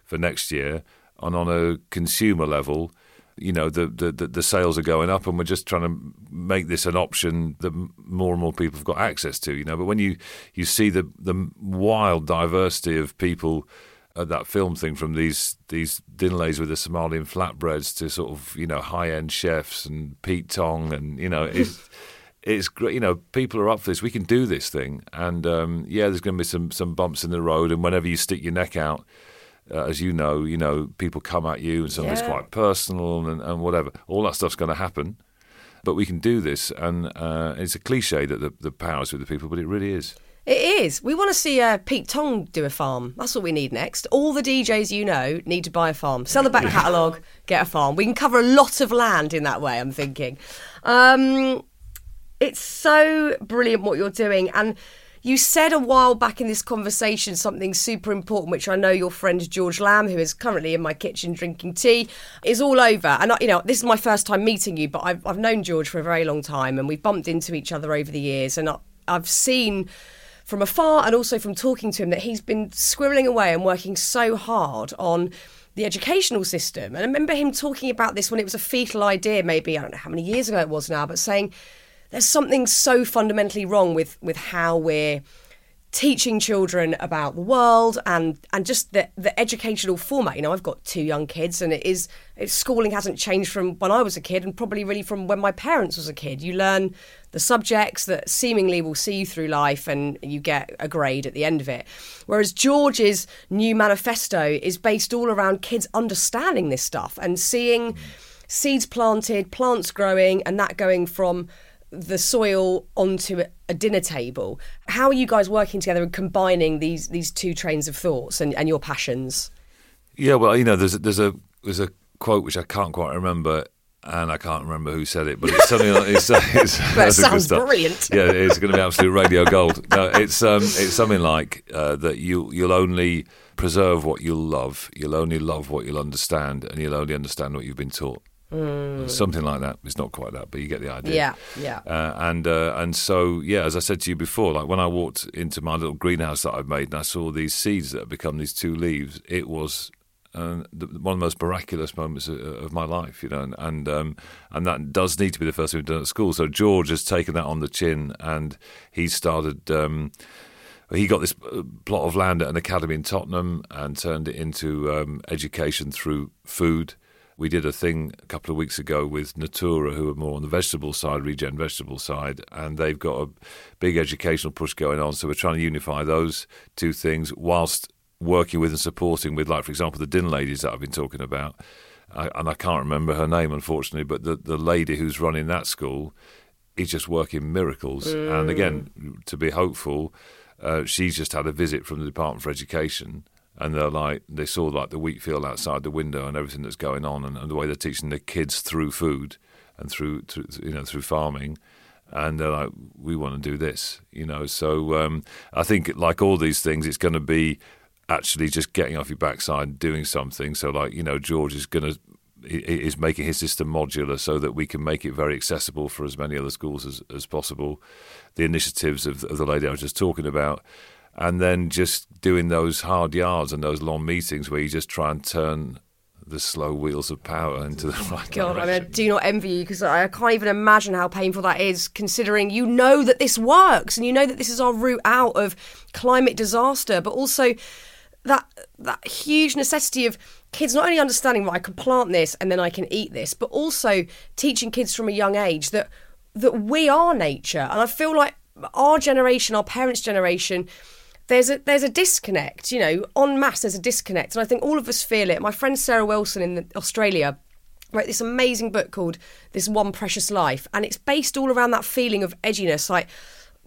for next year, and on a consumer level, you know the, the the sales are going up and we're just trying to make this an option that more and more people have got access to you know. But when you you see the the wild diversity of people at that film thing from these these dinlays with the Somalian flatbreads to sort of you know high end chefs and Pete Tong and you know it's it's great you know people are up for this. We can do this thing. And um, yeah there's going to be some some bumps in the road and whenever you stick your neck out uh, as you know, you know, people come at you and some yeah. quite personal and, and whatever. All that stuff's going to happen. But we can do this, and uh, it's a cliche that the, the power's with the people, but it really is.
It is. We want to see uh, Pete Tong do a farm. That's what we need next. All the DJs you know need to buy a farm. Sell the back catalogue, get a farm. We can cover a lot of land in that way, I'm thinking. Um, it's so brilliant what you're doing. And you said a while back in this conversation something super important, which I know your friend George Lamb, who is currently in my kitchen drinking tea, is all over. And you know, this is my first time meeting you, but I've, I've known George for a very long time, and we've bumped into each other over the years, and I've seen from afar and also from talking to him that he's been squirreling away and working so hard on the educational system. And I remember him talking about this when it was a fetal idea, maybe, I don't know how many years ago it was now, but saying there's something so fundamentally wrong with with how we're teaching children about the world and and just the the educational format. You know, I've got two young kids, and it is it's, schooling hasn't changed from when I was a kid, and probably really from when my parents was a kid. You learn the subjects that seemingly will see you through life, and you get a grade at the end of it. Whereas George's new manifesto is based all around kids understanding this stuff and seeing mm. seeds planted, plants growing, and that going from the soil onto a dinner table. How are you guys working together and combining these these two trains of thoughts and, and your passions?
Yeah, well, you know, there's a, there's a there's a quote which I can't quite remember, and I can't remember who said it, but it's something like it's. it's
that sounds brilliant.
Yeah, it's going to be absolute radio gold. No, it's um, it's something like uh, that. You you'll only preserve what you'll love. You'll only love what you'll understand, and you'll only understand what you've been taught. Mm. Something like that. It's not quite that, but you get the idea.
Yeah, yeah.
Uh, and uh, and so yeah, as I said to you before, like when I walked into my little greenhouse that I've made and I saw these seeds that have become these two leaves, it was uh, the, one of the most miraculous moments of, of my life, you know, and and, um, and that does need to be the first thing we've done at school. So George has taken that on the chin, and he started. Um, he got this uh, plot of land at an academy in Tottenham and turned it into um, education through food. We did a thing a couple of weeks ago with Natura, who are more on the vegetable side, regen vegetable side, and they've got a big educational push going on. So we're trying to unify those two things whilst working with and supporting with, like, for example, the Din ladies that I've been talking about. I, and I can't remember her name, unfortunately, but the, the lady who's running that school is just working miracles. Mm. And again, to be hopeful, uh, she's just had a visit from the Department for Education and they're like they saw like the wheat field outside the window and everything that's going on and, and the way they're teaching the kids through food and through, through you know through farming. And they're like we want to do this you know? So um, i think like all these things it's going to be actually just getting off your backside and doing something. So like you know george is going to is making his system modular so that we can make it very accessible for as many other schools as, as possible. The initiatives of, of the lady I was just talking about and then just doing those hard yards and those long meetings where you just try and turn the slow wheels of power into the right
God,
direction. I,
mean, I do not envy you because I can't even imagine how painful that is, considering you know that this works and you know that this is our route out of climate disaster, but also that that huge necessity of kids not only understanding that I can plant this and then I can eat this, but also teaching kids from a young age that that we are nature. And I feel like our generation, our parents' generation there's a there's a disconnect, you know, en masse there's a disconnect, and I think all of us feel it. My friend Sarah Wilson in Australia wrote this amazing book called This One Precious Life, and it's based all around that feeling of edginess, like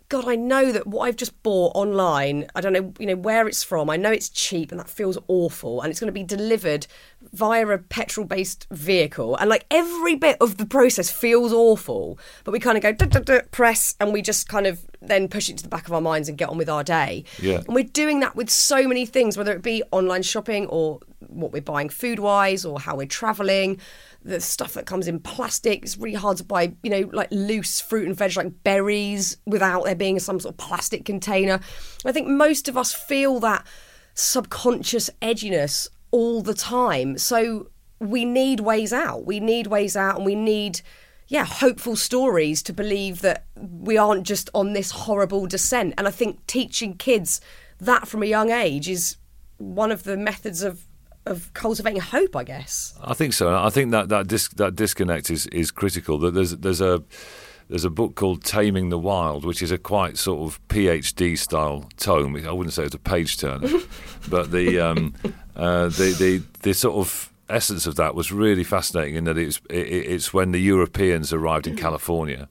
God, I know that what I've just bought online, I don't know, you know, where it's from. I know it's cheap and that feels awful and it's going to be delivered via a petrol based vehicle. And like every bit of the process feels awful, but we kind of go duh, duh, duh, press and we just kind of then push it to the back of our minds and get on with our day.
Yeah.
And we're doing that with so many things, whether it be online shopping or what we're buying food wise or how we're traveling. The stuff that comes in plastic, it's really hard to buy, you know, like loose fruit and veg like berries without there being some sort of plastic container. I think most of us feel that subconscious edginess all the time. So we need ways out. We need ways out and we need yeah, hopeful stories to believe that we aren't just on this horrible descent. And I think teaching kids that from a young age is one of the methods of of cultivating hope, I guess.
I think so. I think that that dis- that disconnect is is critical. That there's there's a there's a book called Tending the Wild, which is a quite sort of PhD style tome. I wouldn't say it's a page turner, but the, um, uh, the the the sort of essence of that was really fascinating in that it's it, it's when the Europeans arrived in California,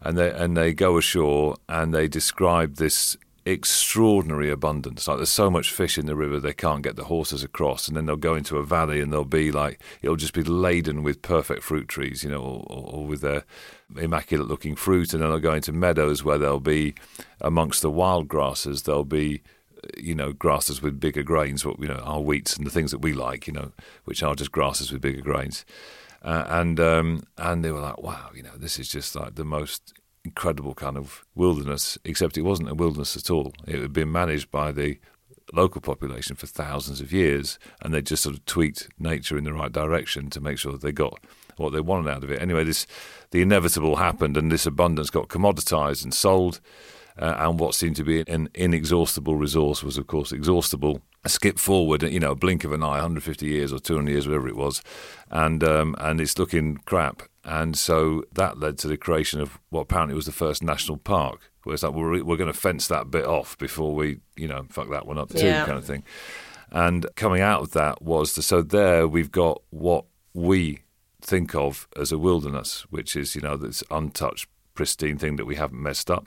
and they and they go ashore and they describe this extraordinary abundance. Like there's so much fish in the river they can't get the horses across, and then they'll go into a valley and they'll be like it'll just be laden with perfect fruit trees, you know, or, or with their immaculate looking fruit, and then they'll go into meadows where they'll be amongst the wild grasses. There'll be you know, grasses with bigger grains, what you know, our wheats and the things that we like, you know, which are just grasses with bigger grains. Uh, and um, and they were like, wow, you know, this is just like the most incredible kind of wilderness. Except it wasn't a wilderness at all. It had been managed by the local population for thousands of years, and they just sort of tweaked nature in the right direction to make sure that they got what they wanted out of it. Anyway, this the inevitable happened, and this abundance got commoditized and sold uh, and what seemed to be an inexhaustible resource was, of course, exhaustible. Skip forward, you know, a blink of an eye, 150 years or 200 years, whatever it was, and um, and it's looking crap. And so that led to the creation of what apparently was the first national park, where it's like we're, we're going to fence that bit off before we, you know, fuck that one up too,
yeah.
kind of thing. And coming out of that was the, so there we've got what we think of as a wilderness, which is you know this untouched, pristine thing that we haven't messed up.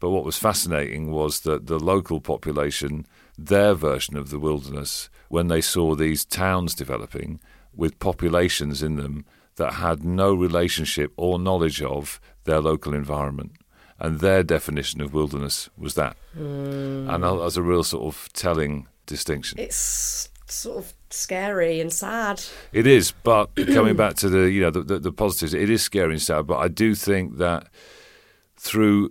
But what was fascinating was that the local population, their version of the wilderness, when they saw these towns developing with populations in them that had no relationship or knowledge of their local environment. And their definition of wilderness was that. Mm. And that was a real sort of telling distinction.
It's sort of scary and sad.
It is, but coming back to the you know the, the, the positives, it is scary and sad. But I do think that through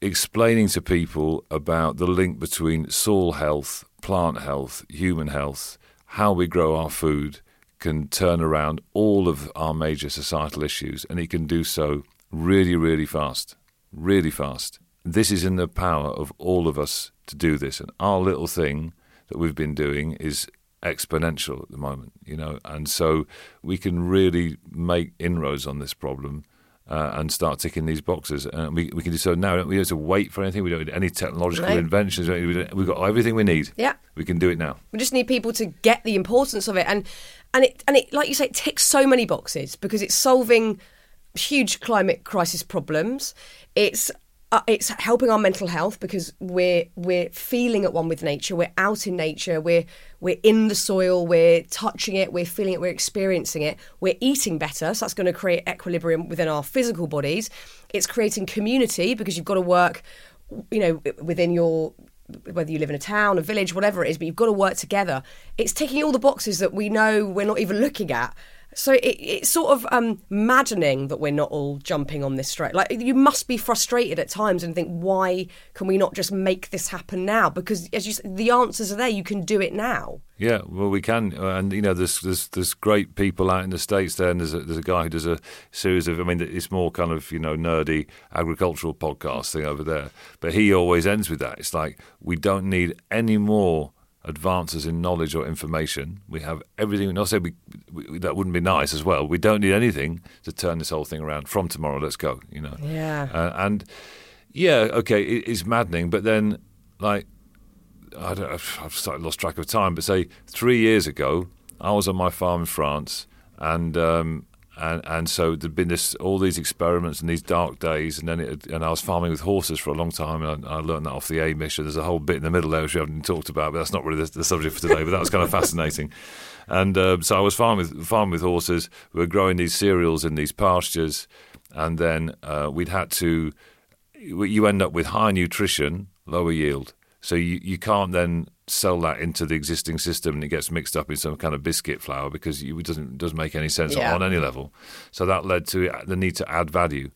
explaining to people about the link between soil health, plant health, human health, how we grow our food can turn around all of our major societal issues, and it can do so really, really fast. Really fast. This is in the power of all of us to do this, and our little thing that we've been doing is exponential at the moment, you know, and so we can really make inroads on this problem uh, and start ticking these boxes. And we, we can do so now. We don't have to wait for anything. We don't need any technological inventions. We have got everything we need.
Yeah.
We can do it now.
We just need people to get the importance of it. And, and, it, and it, like you say, it ticks so many boxes because it's solving huge climate crisis problems. It's uh, it's helping our mental health because we're we're feeling at one with nature. We're out in nature. We're we're in the soil. We're touching it. We're feeling it. We're experiencing it. We're eating better, so that's going to create equilibrium within our physical bodies. It's creating community because you've got to work, you know, within your whether you live in a town, a village, whatever it is, but you've got to work together. It's ticking all the boxes that we know we're not even looking at. So it, it's sort of um, maddening that we're not all jumping on this straight. Like you must be frustrated at times and think, why can we not just make this happen now? Because as you said, the answers are there. You can do it now.
Yeah, well, we can, and you know, there's there's there's great people out in the states there, and there's a, there's a guy who does a series of, I mean, it's more kind of you know nerdy agricultural podcast thing over there, but he always ends with that. It's like we don't need any more advances in knowledge or information. We have everything. Not say we, we, that wouldn't be nice as well. We don't need anything to turn this whole thing around. From tomorrow, let's go. You know.
Yeah.
Uh, and yeah, okay, it, it's maddening. But then, like, I don't. I've started lost track of time. But say three years ago, I was on my farm in France, and um, and and so there'd been this all these experiments and these dark days, and then it, and I was farming with horses for a long time, and I, I learned that off the Amish. There's a whole bit in the middle there which we haven't talked about, but that's not really the, the subject for today. But that was kind of fascinating. And uh, so I was farming with, farming with horses. We were growing these cereals in these pastures, and then uh, we'd had to. You end up with high nutrition, lower yield So you, you can't then sell that into the existing system and it gets mixed up in some kind of biscuit flour because it doesn't doesn't make any sense
Yeah.
on any level. So that led to the need to add value,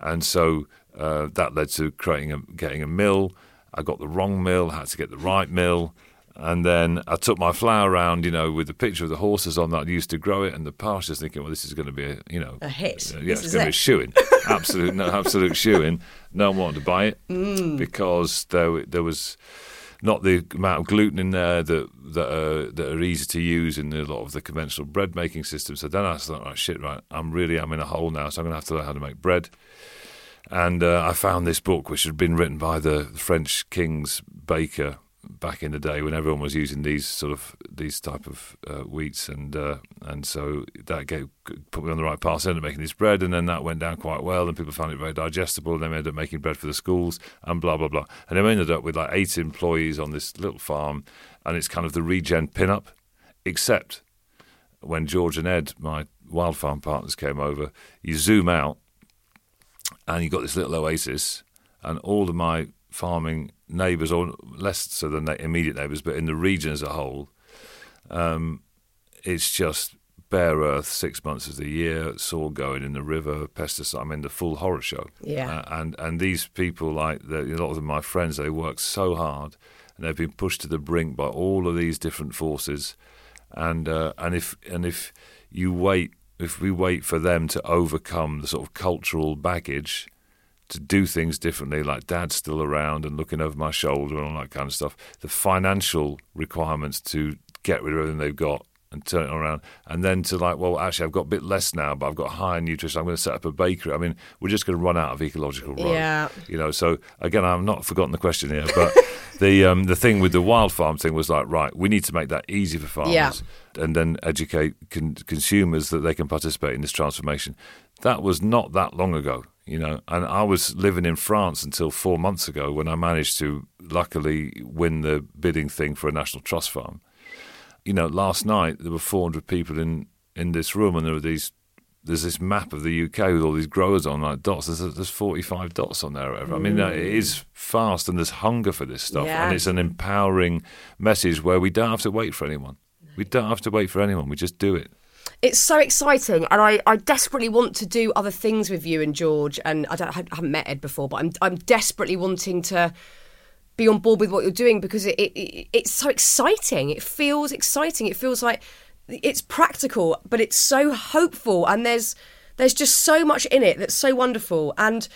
and so uh, that led to creating a getting a mill. I got the wrong mill, had to get the right mill. And then I took my flour around, you know, with the picture of the horses on that used to grow it, and the pastures thinking, well, this is going to be a, you know,
A hit.
uh,
This
yeah,
is
it's going to be a
it.
shoe in. absolute, no, absolute shoe in. No one wanted to buy it
Mm.
because there there was not the amount of gluten in there that that are, that are easy to use in a lot of the conventional bread making systems. So then I thought, right, shit, right, I'm really I'm in a hole now, so I'm going to have to learn how to make bread. And uh, I found this book, which had been written by the French king's baker back in the day when everyone was using these sort of these type of uh, wheats, and uh, and so that gave, put me on the right path. I ended up making this bread, and then that went down quite well, and people found it very digestible. And then we ended up making bread for the schools, and blah blah blah. And then we ended up with like eight employees on this little farm, and it's kind of the regen pin-up, except when George and Ed, my wild farm partners, came over, you zoom out and you got this little oasis, and all of my farming neighbours, or less so than immediate neighbours, but in the region as a whole, um, it's just bare earth six months of the year, soil going in the river, pesticide. I mean, the full horror show.
Yeah.
Uh, and and these people, like the, a lot of them, my friends, they work so hard, and they've been pushed to the brink by all of these different forces, and uh, and if and if you wait, if we wait for them to overcome the sort of cultural baggage to do things differently, like dad's still around and looking over my shoulder and all that kind of stuff. The financial requirements to get rid of everything they've got and turn it around, and then to like, well, actually, I've got a bit less now, but I've got higher nutrition. I'm going to set up a bakery. I mean, we're just going to run out of ecological road.
Yeah.
You know, so again, I've not forgotten the question here, but the um, the thing with the wild farm thing was like, right, we need to make that easy for farmers,
Yeah.
and then educate con- consumers that they can participate in this transformation. That was not that long ago, you know, and I was living in France until four months ago when I managed to luckily win the bidding thing for a national trust farm. You know, last night there were 400 people in in this room, and there were these. There's this map of the UK with all these growers on like dots. There's, there's 45 dots on there. Or whatever. I mean, it is mm. fast, and there's hunger for this stuff,
Yeah.
and it's an empowering message where we don't have to wait for anyone. We don't have to wait for anyone. We just do it.
It's so exciting, and I, I desperately want to do other things with you and George. And I, don't, I haven't met Ed before, but I'm I'm desperately wanting to be on board with what you're doing because it, it, it it's so exciting. It feels exciting. It feels like it's practical, but it's so hopeful, and there's there's just so much in it that's so wonderful, and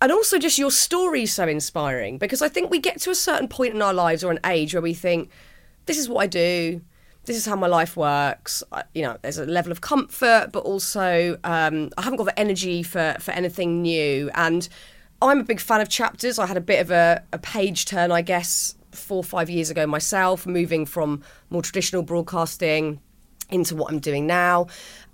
and also just your story is so inspiring because I think we get to a certain point in our lives or an age where we think, this is what I do, this is how my life works. I, you know, there's a level of comfort, but also um, I haven't got the energy for for anything new. And I'm a big fan of chapters. I had a bit of a, a page turn, I guess, four or five years ago myself, moving from more traditional broadcasting into what I'm doing now.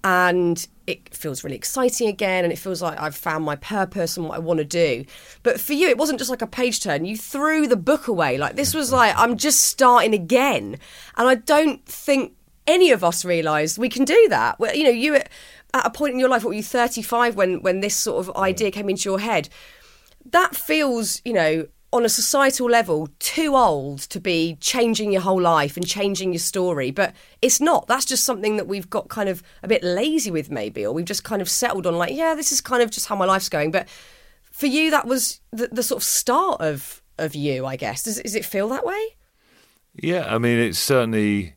And it feels really exciting again. And it feels like I've found my purpose and what I want to do. But for you, it wasn't just like a page turn. You threw the book away. Like this was like, I'm just starting again. And I don't think any of us realised we can do that. Well, you know, you at at a point in your life, what were you 35 when, when this sort of idea came into your head? that feels, you know, on a societal level, too old to be changing your whole life and changing your story. But it's not. That's just something that we've got kind of a bit lazy with, maybe, or we've just kind of settled on, like, yeah, this is kind of just how my life's going. But for you, that was the, the sort of start of of you, I guess. Does, does it feel that way?
Yeah, I mean, it's certainly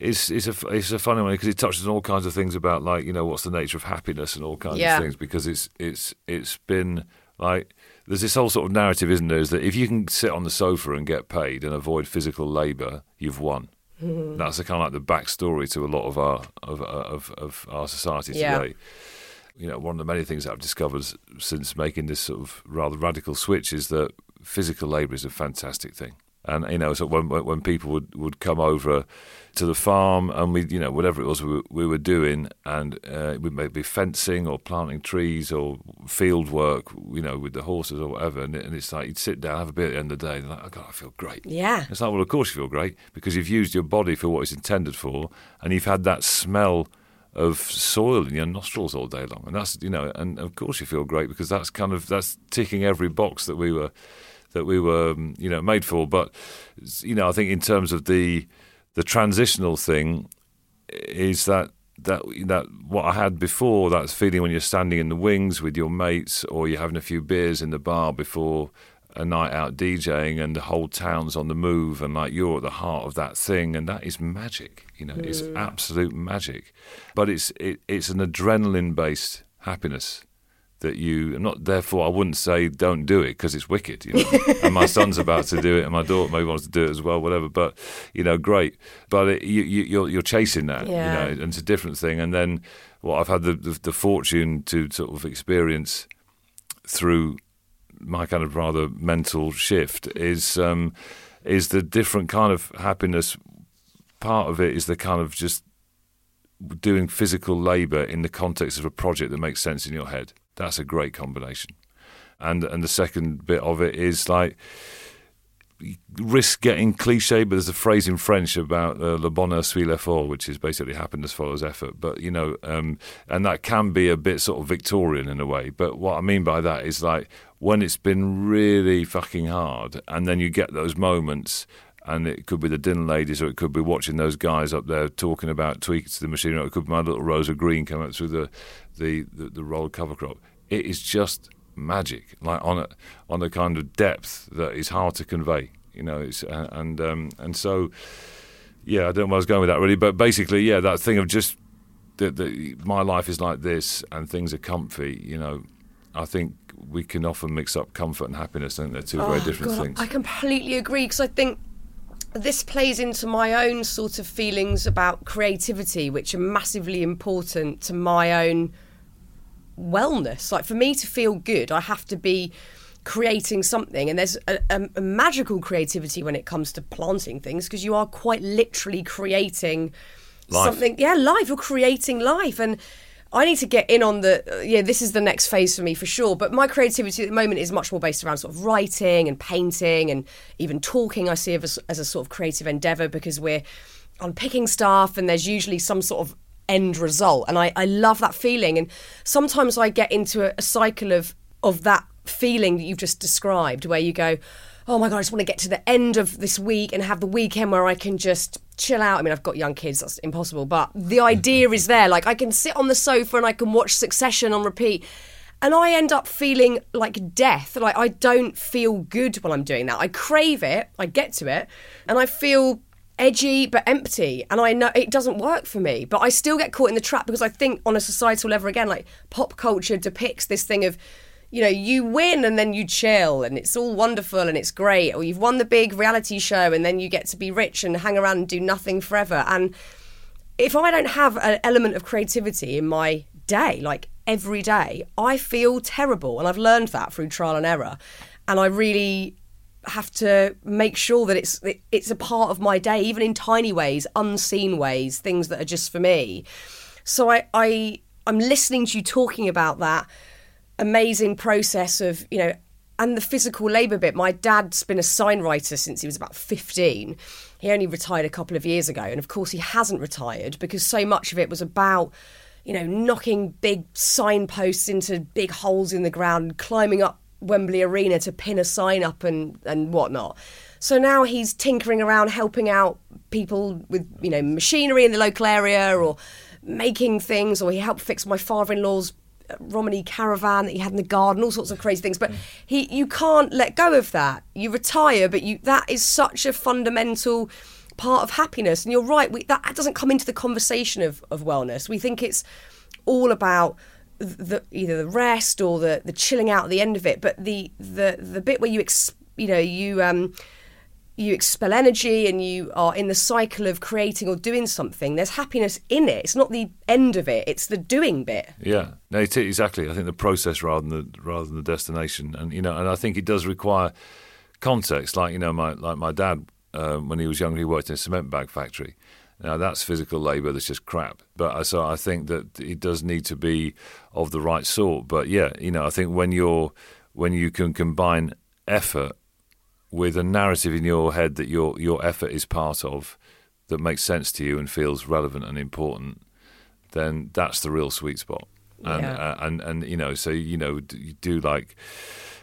it's it's a it's a funny one because it touches on all kinds of things about like you know what's the nature of happiness and all kinds
Yeah.
of things because it's it's it's been like there's this whole sort of narrative, isn't there? Is that if you can sit on the sofa and get paid and avoid physical labour, you've won. Hmm. That's the kind of like the backstory to a lot of our of of, of our society
Yeah.
today. You know, one of the many things that I've discovered since making this sort of rather radical switch is that physical labour is a fantastic thing. And you know, so when when people would, would come over to the farm and we, you know, whatever it was we, were- we were doing, and uh, we may be fencing or planting trees or field work, you know, with the horses or whatever, and, it, and it's like you'd sit down, have a beer at the end of the day, and like, oh God, I feel great.
Yeah.
It's like, well, of course you feel great because you've used your body for what it's intended for, and you've had that smell of soil in your nostrils all day long, and that's you know, and of course you feel great because that's kind of that's ticking every box that we were that we were um, you know made for. But you know, I think in terms of the the transitional thing is that that that what I had before that feeling when you're standing in the wings with your mates or you're having a few beers in the bar before a night out DJing and the whole town's on the move and like you're at the heart of that thing and that is magic you know mm. it's absolute magic but it's it, it's an adrenaline based happiness that you not therefore I wouldn't say don't do it because it's wicked you know and my son's about to do it and my daughter maybe wants to do it as well whatever but you know great but it, you, you you're, you're chasing that yeah. you know and it's a different thing and then what I've had the, the, the fortune to sort of experience through my kind of rather mental shift is um, is the different kind of happiness. Part of it is the kind of just doing physical labour in the context of a project that makes sense in your head. That's a great combination. And and the second bit of it is like risk getting cliche, but there's a phrase in French about uh, le bonheur suit l'effort, which is basically happiness follows effort. But you know, um, and that can be a bit sort of Victorian in a way. But what I mean by that is like when it's been really fucking hard, and then you get those moments. And it could be the dinner ladies, or it could be watching those guys up there talking about tweaks to the machine, or it could be my little rose of green coming up through the the, the, the rolled cover crop. It is just magic, like on a on a kind of depth that is hard to convey. You know, it's, uh, and um, and so yeah, I don't know where I was going with that really, but basically, yeah, that thing of just that my life is like this and things are comfy. You know, I think we can often mix up comfort and happiness. Think they're two oh, very different
God,
things.
I completely agree because I think this plays into my own sort of feelings about creativity, which are massively important to my own wellness. Like for me to feel good, I have to be creating something. And there's a, a, a magical creativity when it comes to planting things because you are quite literally creating
life.
something. Yeah, life. You're creating life. And I need to get in on the uh, yeah. This is the next phase for me for sure. But my creativity at the moment is much more based around sort of writing and painting and even talking. I see as, as a sort of creative endeavor because we're unpicking stuff and there's usually some sort of end result. And I, I love that feeling. And sometimes I get into a, a cycle of of that feeling that you've just described, where you go, oh my god, I just want to get to the end of this week and have the weekend where I can just chill out. I mean, I've got young kids, that's impossible, but the mm-hmm. idea is there. Like, I can sit on the sofa and I can watch Succession on repeat. And I end up feeling like death. Like, I don't feel good while I'm doing that. I crave it, I get to it, and I feel edgy but empty and i know it doesn't work for me but i still get caught in the trap because i think on a societal level again like pop culture depicts this thing of you know you win and then you chill and it's all wonderful and it's great or you've won the big reality show and then you get to be rich and hang around and do nothing forever. And if i don't have an element of creativity in my day like every day i feel terrible and i've learned that through trial and error. And i really have to make sure that it's it's a part of my day, even in tiny ways, unseen ways, things that are just for me. So I, I I'm listening to you talking about that amazing process of you know and the physical labour bit. My dad's been a sign writer since he was about 15. He only retired a couple of years ago, and of course he hasn't retired because so much of it was about you know knocking big signposts into big holes in the ground, climbing up Wembley Arena to pin a sign up and, and whatnot. So now he's tinkering around helping out people with, you know, machinery in the local area or making things, or he helped fix my father in law's uh, Romany caravan that he had in the garden, all sorts of crazy things. But he, you can't let go of that. You retire, but you that is such a fundamental part of happiness. And you're right, we, that doesn't come into the conversation of, of wellness. We think it's all about the either the rest or the the chilling out at the end of it but the the the bit where you ex, you know you um you expel energy and you are in the cycle of creating or doing something there's happiness in it. It's not the end of it it's the doing bit.
Yeah. No exactly i think the process rather than the rather than the destination. And you know and i think it does require context like you know my like my dad um, when he was younger he worked in a cement bag factory now that's physical labour that's just crap. But so I think that it does need to be of the right sort. But yeah, you know, I think when you're when you can combine effort with a narrative in your head that your your effort is part of that makes sense to you and feels relevant and important, then that's the real sweet spot. And
yeah.
uh, and and you know, so you know, you do like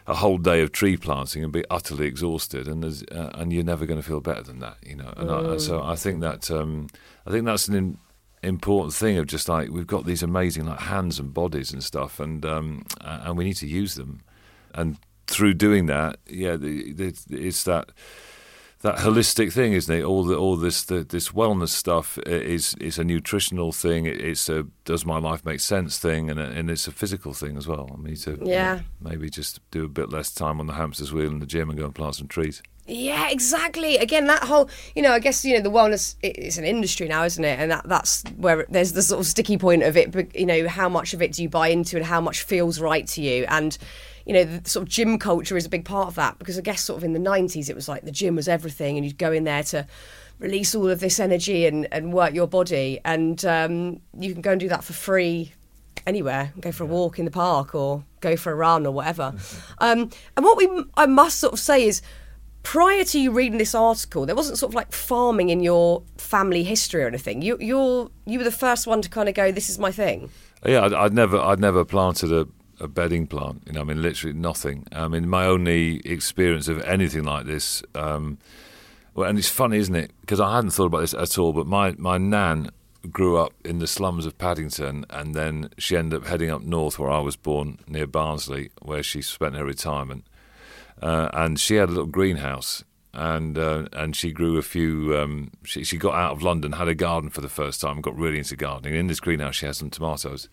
a whole day of tree planting and be utterly exhausted, and uh, and you're never going to feel better than that, you know. And mm. I, so I think that um, I think that's an in, important thing of just like we've got these amazing like hands and bodies and stuff, and um, and we need to use them, and through doing that, yeah, the, the, it's that that holistic thing, isn't it? All the all this the, this wellness stuff uh, is is a nutritional thing. It's a does my life make sense thing, and uh, and it's a physical thing as well. I mean, to
yeah,
maybe just do a bit less time on the hamster's wheel in the gym and go and plant some trees.
Yeah, exactly. Again, that whole, you know, I guess you know the wellness is an industry now, isn't it? And that that's where there's the sort of sticky point of it. But you know, how much of it do you buy into, and how much feels right to you? And you know, the sort of gym culture is a big part of that because I guess sort of in the 90s it was like the gym was everything and you'd go in there to release all of this energy and, and work your body. And um, you can go and do that for free anywhere, go for a walk in the park or go for a run or whatever. Um, and what we I must sort of say is, prior to you reading this article, there wasn't sort of like farming in your family history or anything. You you're you were the first one to kind of go, this is my thing.
Yeah, I'd, I'd never I'd never planted a a bedding plant. You know, I mean, literally nothing. I mean, my only experience of anything like this. Um, well, and it's funny, isn't it? Because I hadn't thought about this at all. But my my nan grew up in the slums of Paddington, and then she ended up heading up north, where I was born, near Barnsley, where she spent her retirement. Uh, and she had a little greenhouse, and uh, and she grew a few. Um, she she got out of London, had a garden for the first time, got really into gardening. In this greenhouse, she had some tomatoes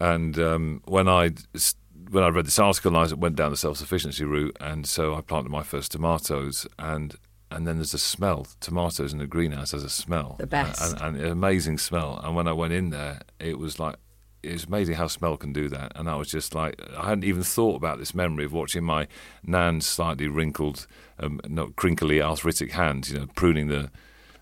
and um, when I when I read this article, I went down the self sufficiency route, and so I planted my first tomatoes, and and then there's a smell. Tomatoes in the greenhouse has a smell,
the best,
and, and, an amazing smell. And when I went in there, it was like it's amazing how smell can do that. And I was just like, I hadn't even thought about this memory of watching my nan's slightly wrinkled, um, not crinkly, arthritic hands, you know, pruning the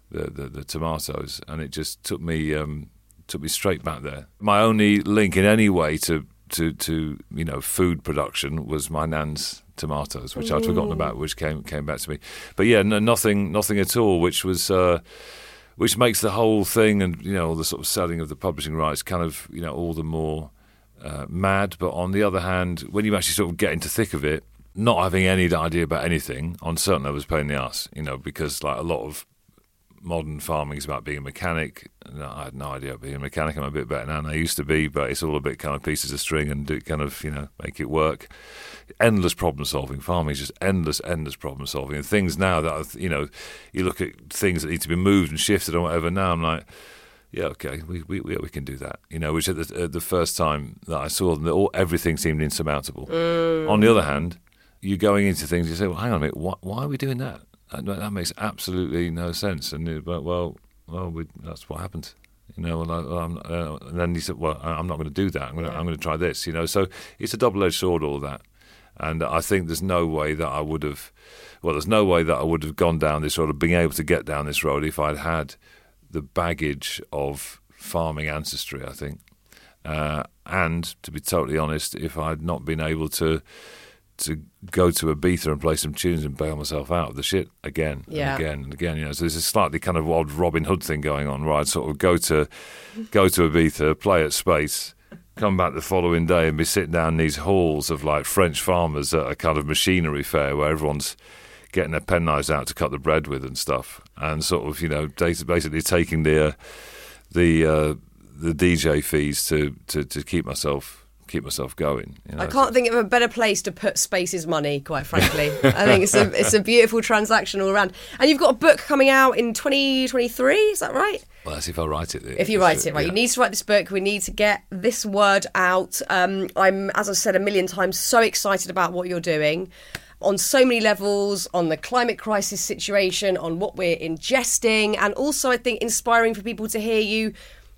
the, the, the tomatoes, and it just took me. Um, took me straight back there. My only link in any way to to to you know food production was my nan's tomatoes, which I'd forgotten about, which came came back to me. But yeah, no, nothing nothing at all, which was. Uh, which makes the whole thing and you know the sort of selling of the publishing rights kind of you know all the more uh, mad. But on the other hand, when you actually sort of get into thick of it, not having any idea about anything on certain levels, pain in the ass, you know, because like a lot of modern farming is about being a mechanic. No, I had no idea about being a mechanic. I'm a bit better now than I used to be, but it's all a bit kind of pieces of string and do kind of you know make it work. Endless problem solving. Farming is just endless, endless problem solving. And things now that are, you know, you look at things that need to be moved and shifted or whatever. Now I'm like. Yeah, okay, we we we, we can do that. You know, which at the, at the first time that I saw them, that all, everything seemed insurmountable. Mm. On the other hand, you're going into things, you say, well, hang on a minute, why, why are we doing that? That, that makes absolutely no sense. And but well, well, we, that's what happened. You know, well, uh, and then he said, "Well, I'm not going to do that. I'm going to, to try this." You know, so it's a double-edged sword, all that. And I think there's no way that I would have, well, there's no way that I would have gone down this road, of being able to get down this road if I'd had the baggage of farming ancestry. I think, uh, and to be totally honest, if I'd not been able to to go to Ibiza and play some tunes and bail myself out of the shit again
yeah.
and again and again. You know, so there's a slightly kind of odd Robin Hood thing going on, right? Sort of go to go to Ibiza, play at Space, come back the following day and be sitting down in these halls of like French farmers at a kind of machinery fair where everyone's getting their penknives out to cut the bread with and stuff, and sort of you know basically taking the uh, the uh, the DJ fees to, to, to keep myself keep myself going.
You know, I can't so. think of a better place to put Space's money, quite frankly. I think it's a it's a beautiful transaction all around. And you've got a book coming out in 2023, is that right?
Well, that's if I write it.
If you write it, right. Yeah. You need to write this book. We need to get this word out. Um, I'm, as I've said a million times, so excited about what you're doing on so many levels on the climate crisis situation, on what we're ingesting, and also I think inspiring for people to hear you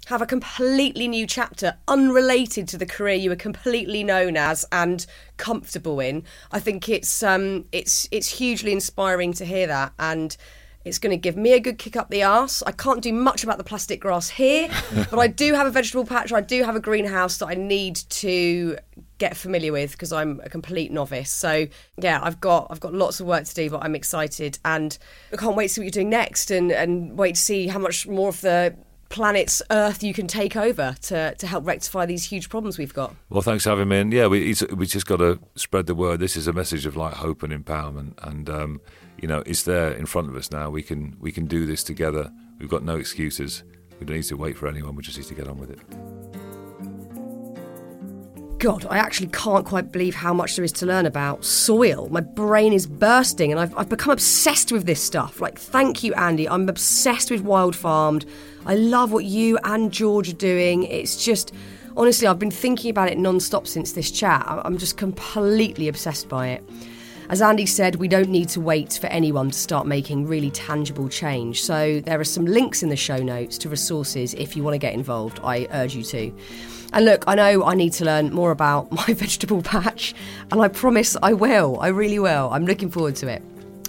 have a completely new chapter unrelated to the career you were completely known as and comfortable in. I think it's um, it's it's hugely inspiring to hear that and it's going to give me a good kick up the arse. I can't do much about the plastic grass here, but I do have a vegetable patch. I do have a greenhouse that I need to get familiar with because I'm a complete novice. So yeah, I've got I've got lots of work to do, but I'm excited and I can't wait to see what you're doing next and and wait to see how much more of the planet's Earth you can take over to, to help rectify these huge problems we've got.
Well, thanks for having me. And yeah, we we just got to spread the word. This is a message of like hope and empowerment, and um, you know it's there in front of us now. We can we can do this together. We've got no excuses. We don't need to wait for anyone. We just need to get on with it.
God, I actually can't quite believe how much there is to learn about soil. My brain is bursting and I've, I've become obsessed with this stuff. Like, thank you, Andy. I'm obsessed with Wild Farmed. I love what you and George are doing. It's just, honestly, I've been thinking about it non stop since this chat. I'm just completely obsessed by it. As Andy said, we don't need to wait for anyone to start making really tangible change. So there are some links in the show notes to resources if you want to get involved. I urge you to. And look, I know I need to learn more about my vegetable patch, and I promise I will. I really will. I'm looking forward to it.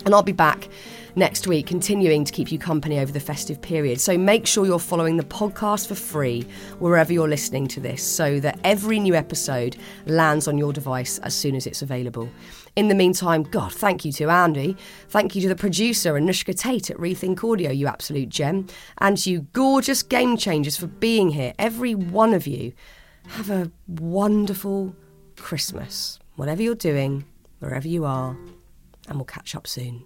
And I'll be back next week, continuing to keep you company over the festive period. So make sure you're following the podcast for free wherever you're listening to this so that every new episode lands on your device as soon as it's available. In the meantime, God, thank you to Andy. Thank you to the producer, Anushka Tate at Rethink Audio, you absolute gem. And you gorgeous game changers for being here, every one of you. Have a wonderful Christmas, whatever you're doing, wherever you are, and we'll catch up soon.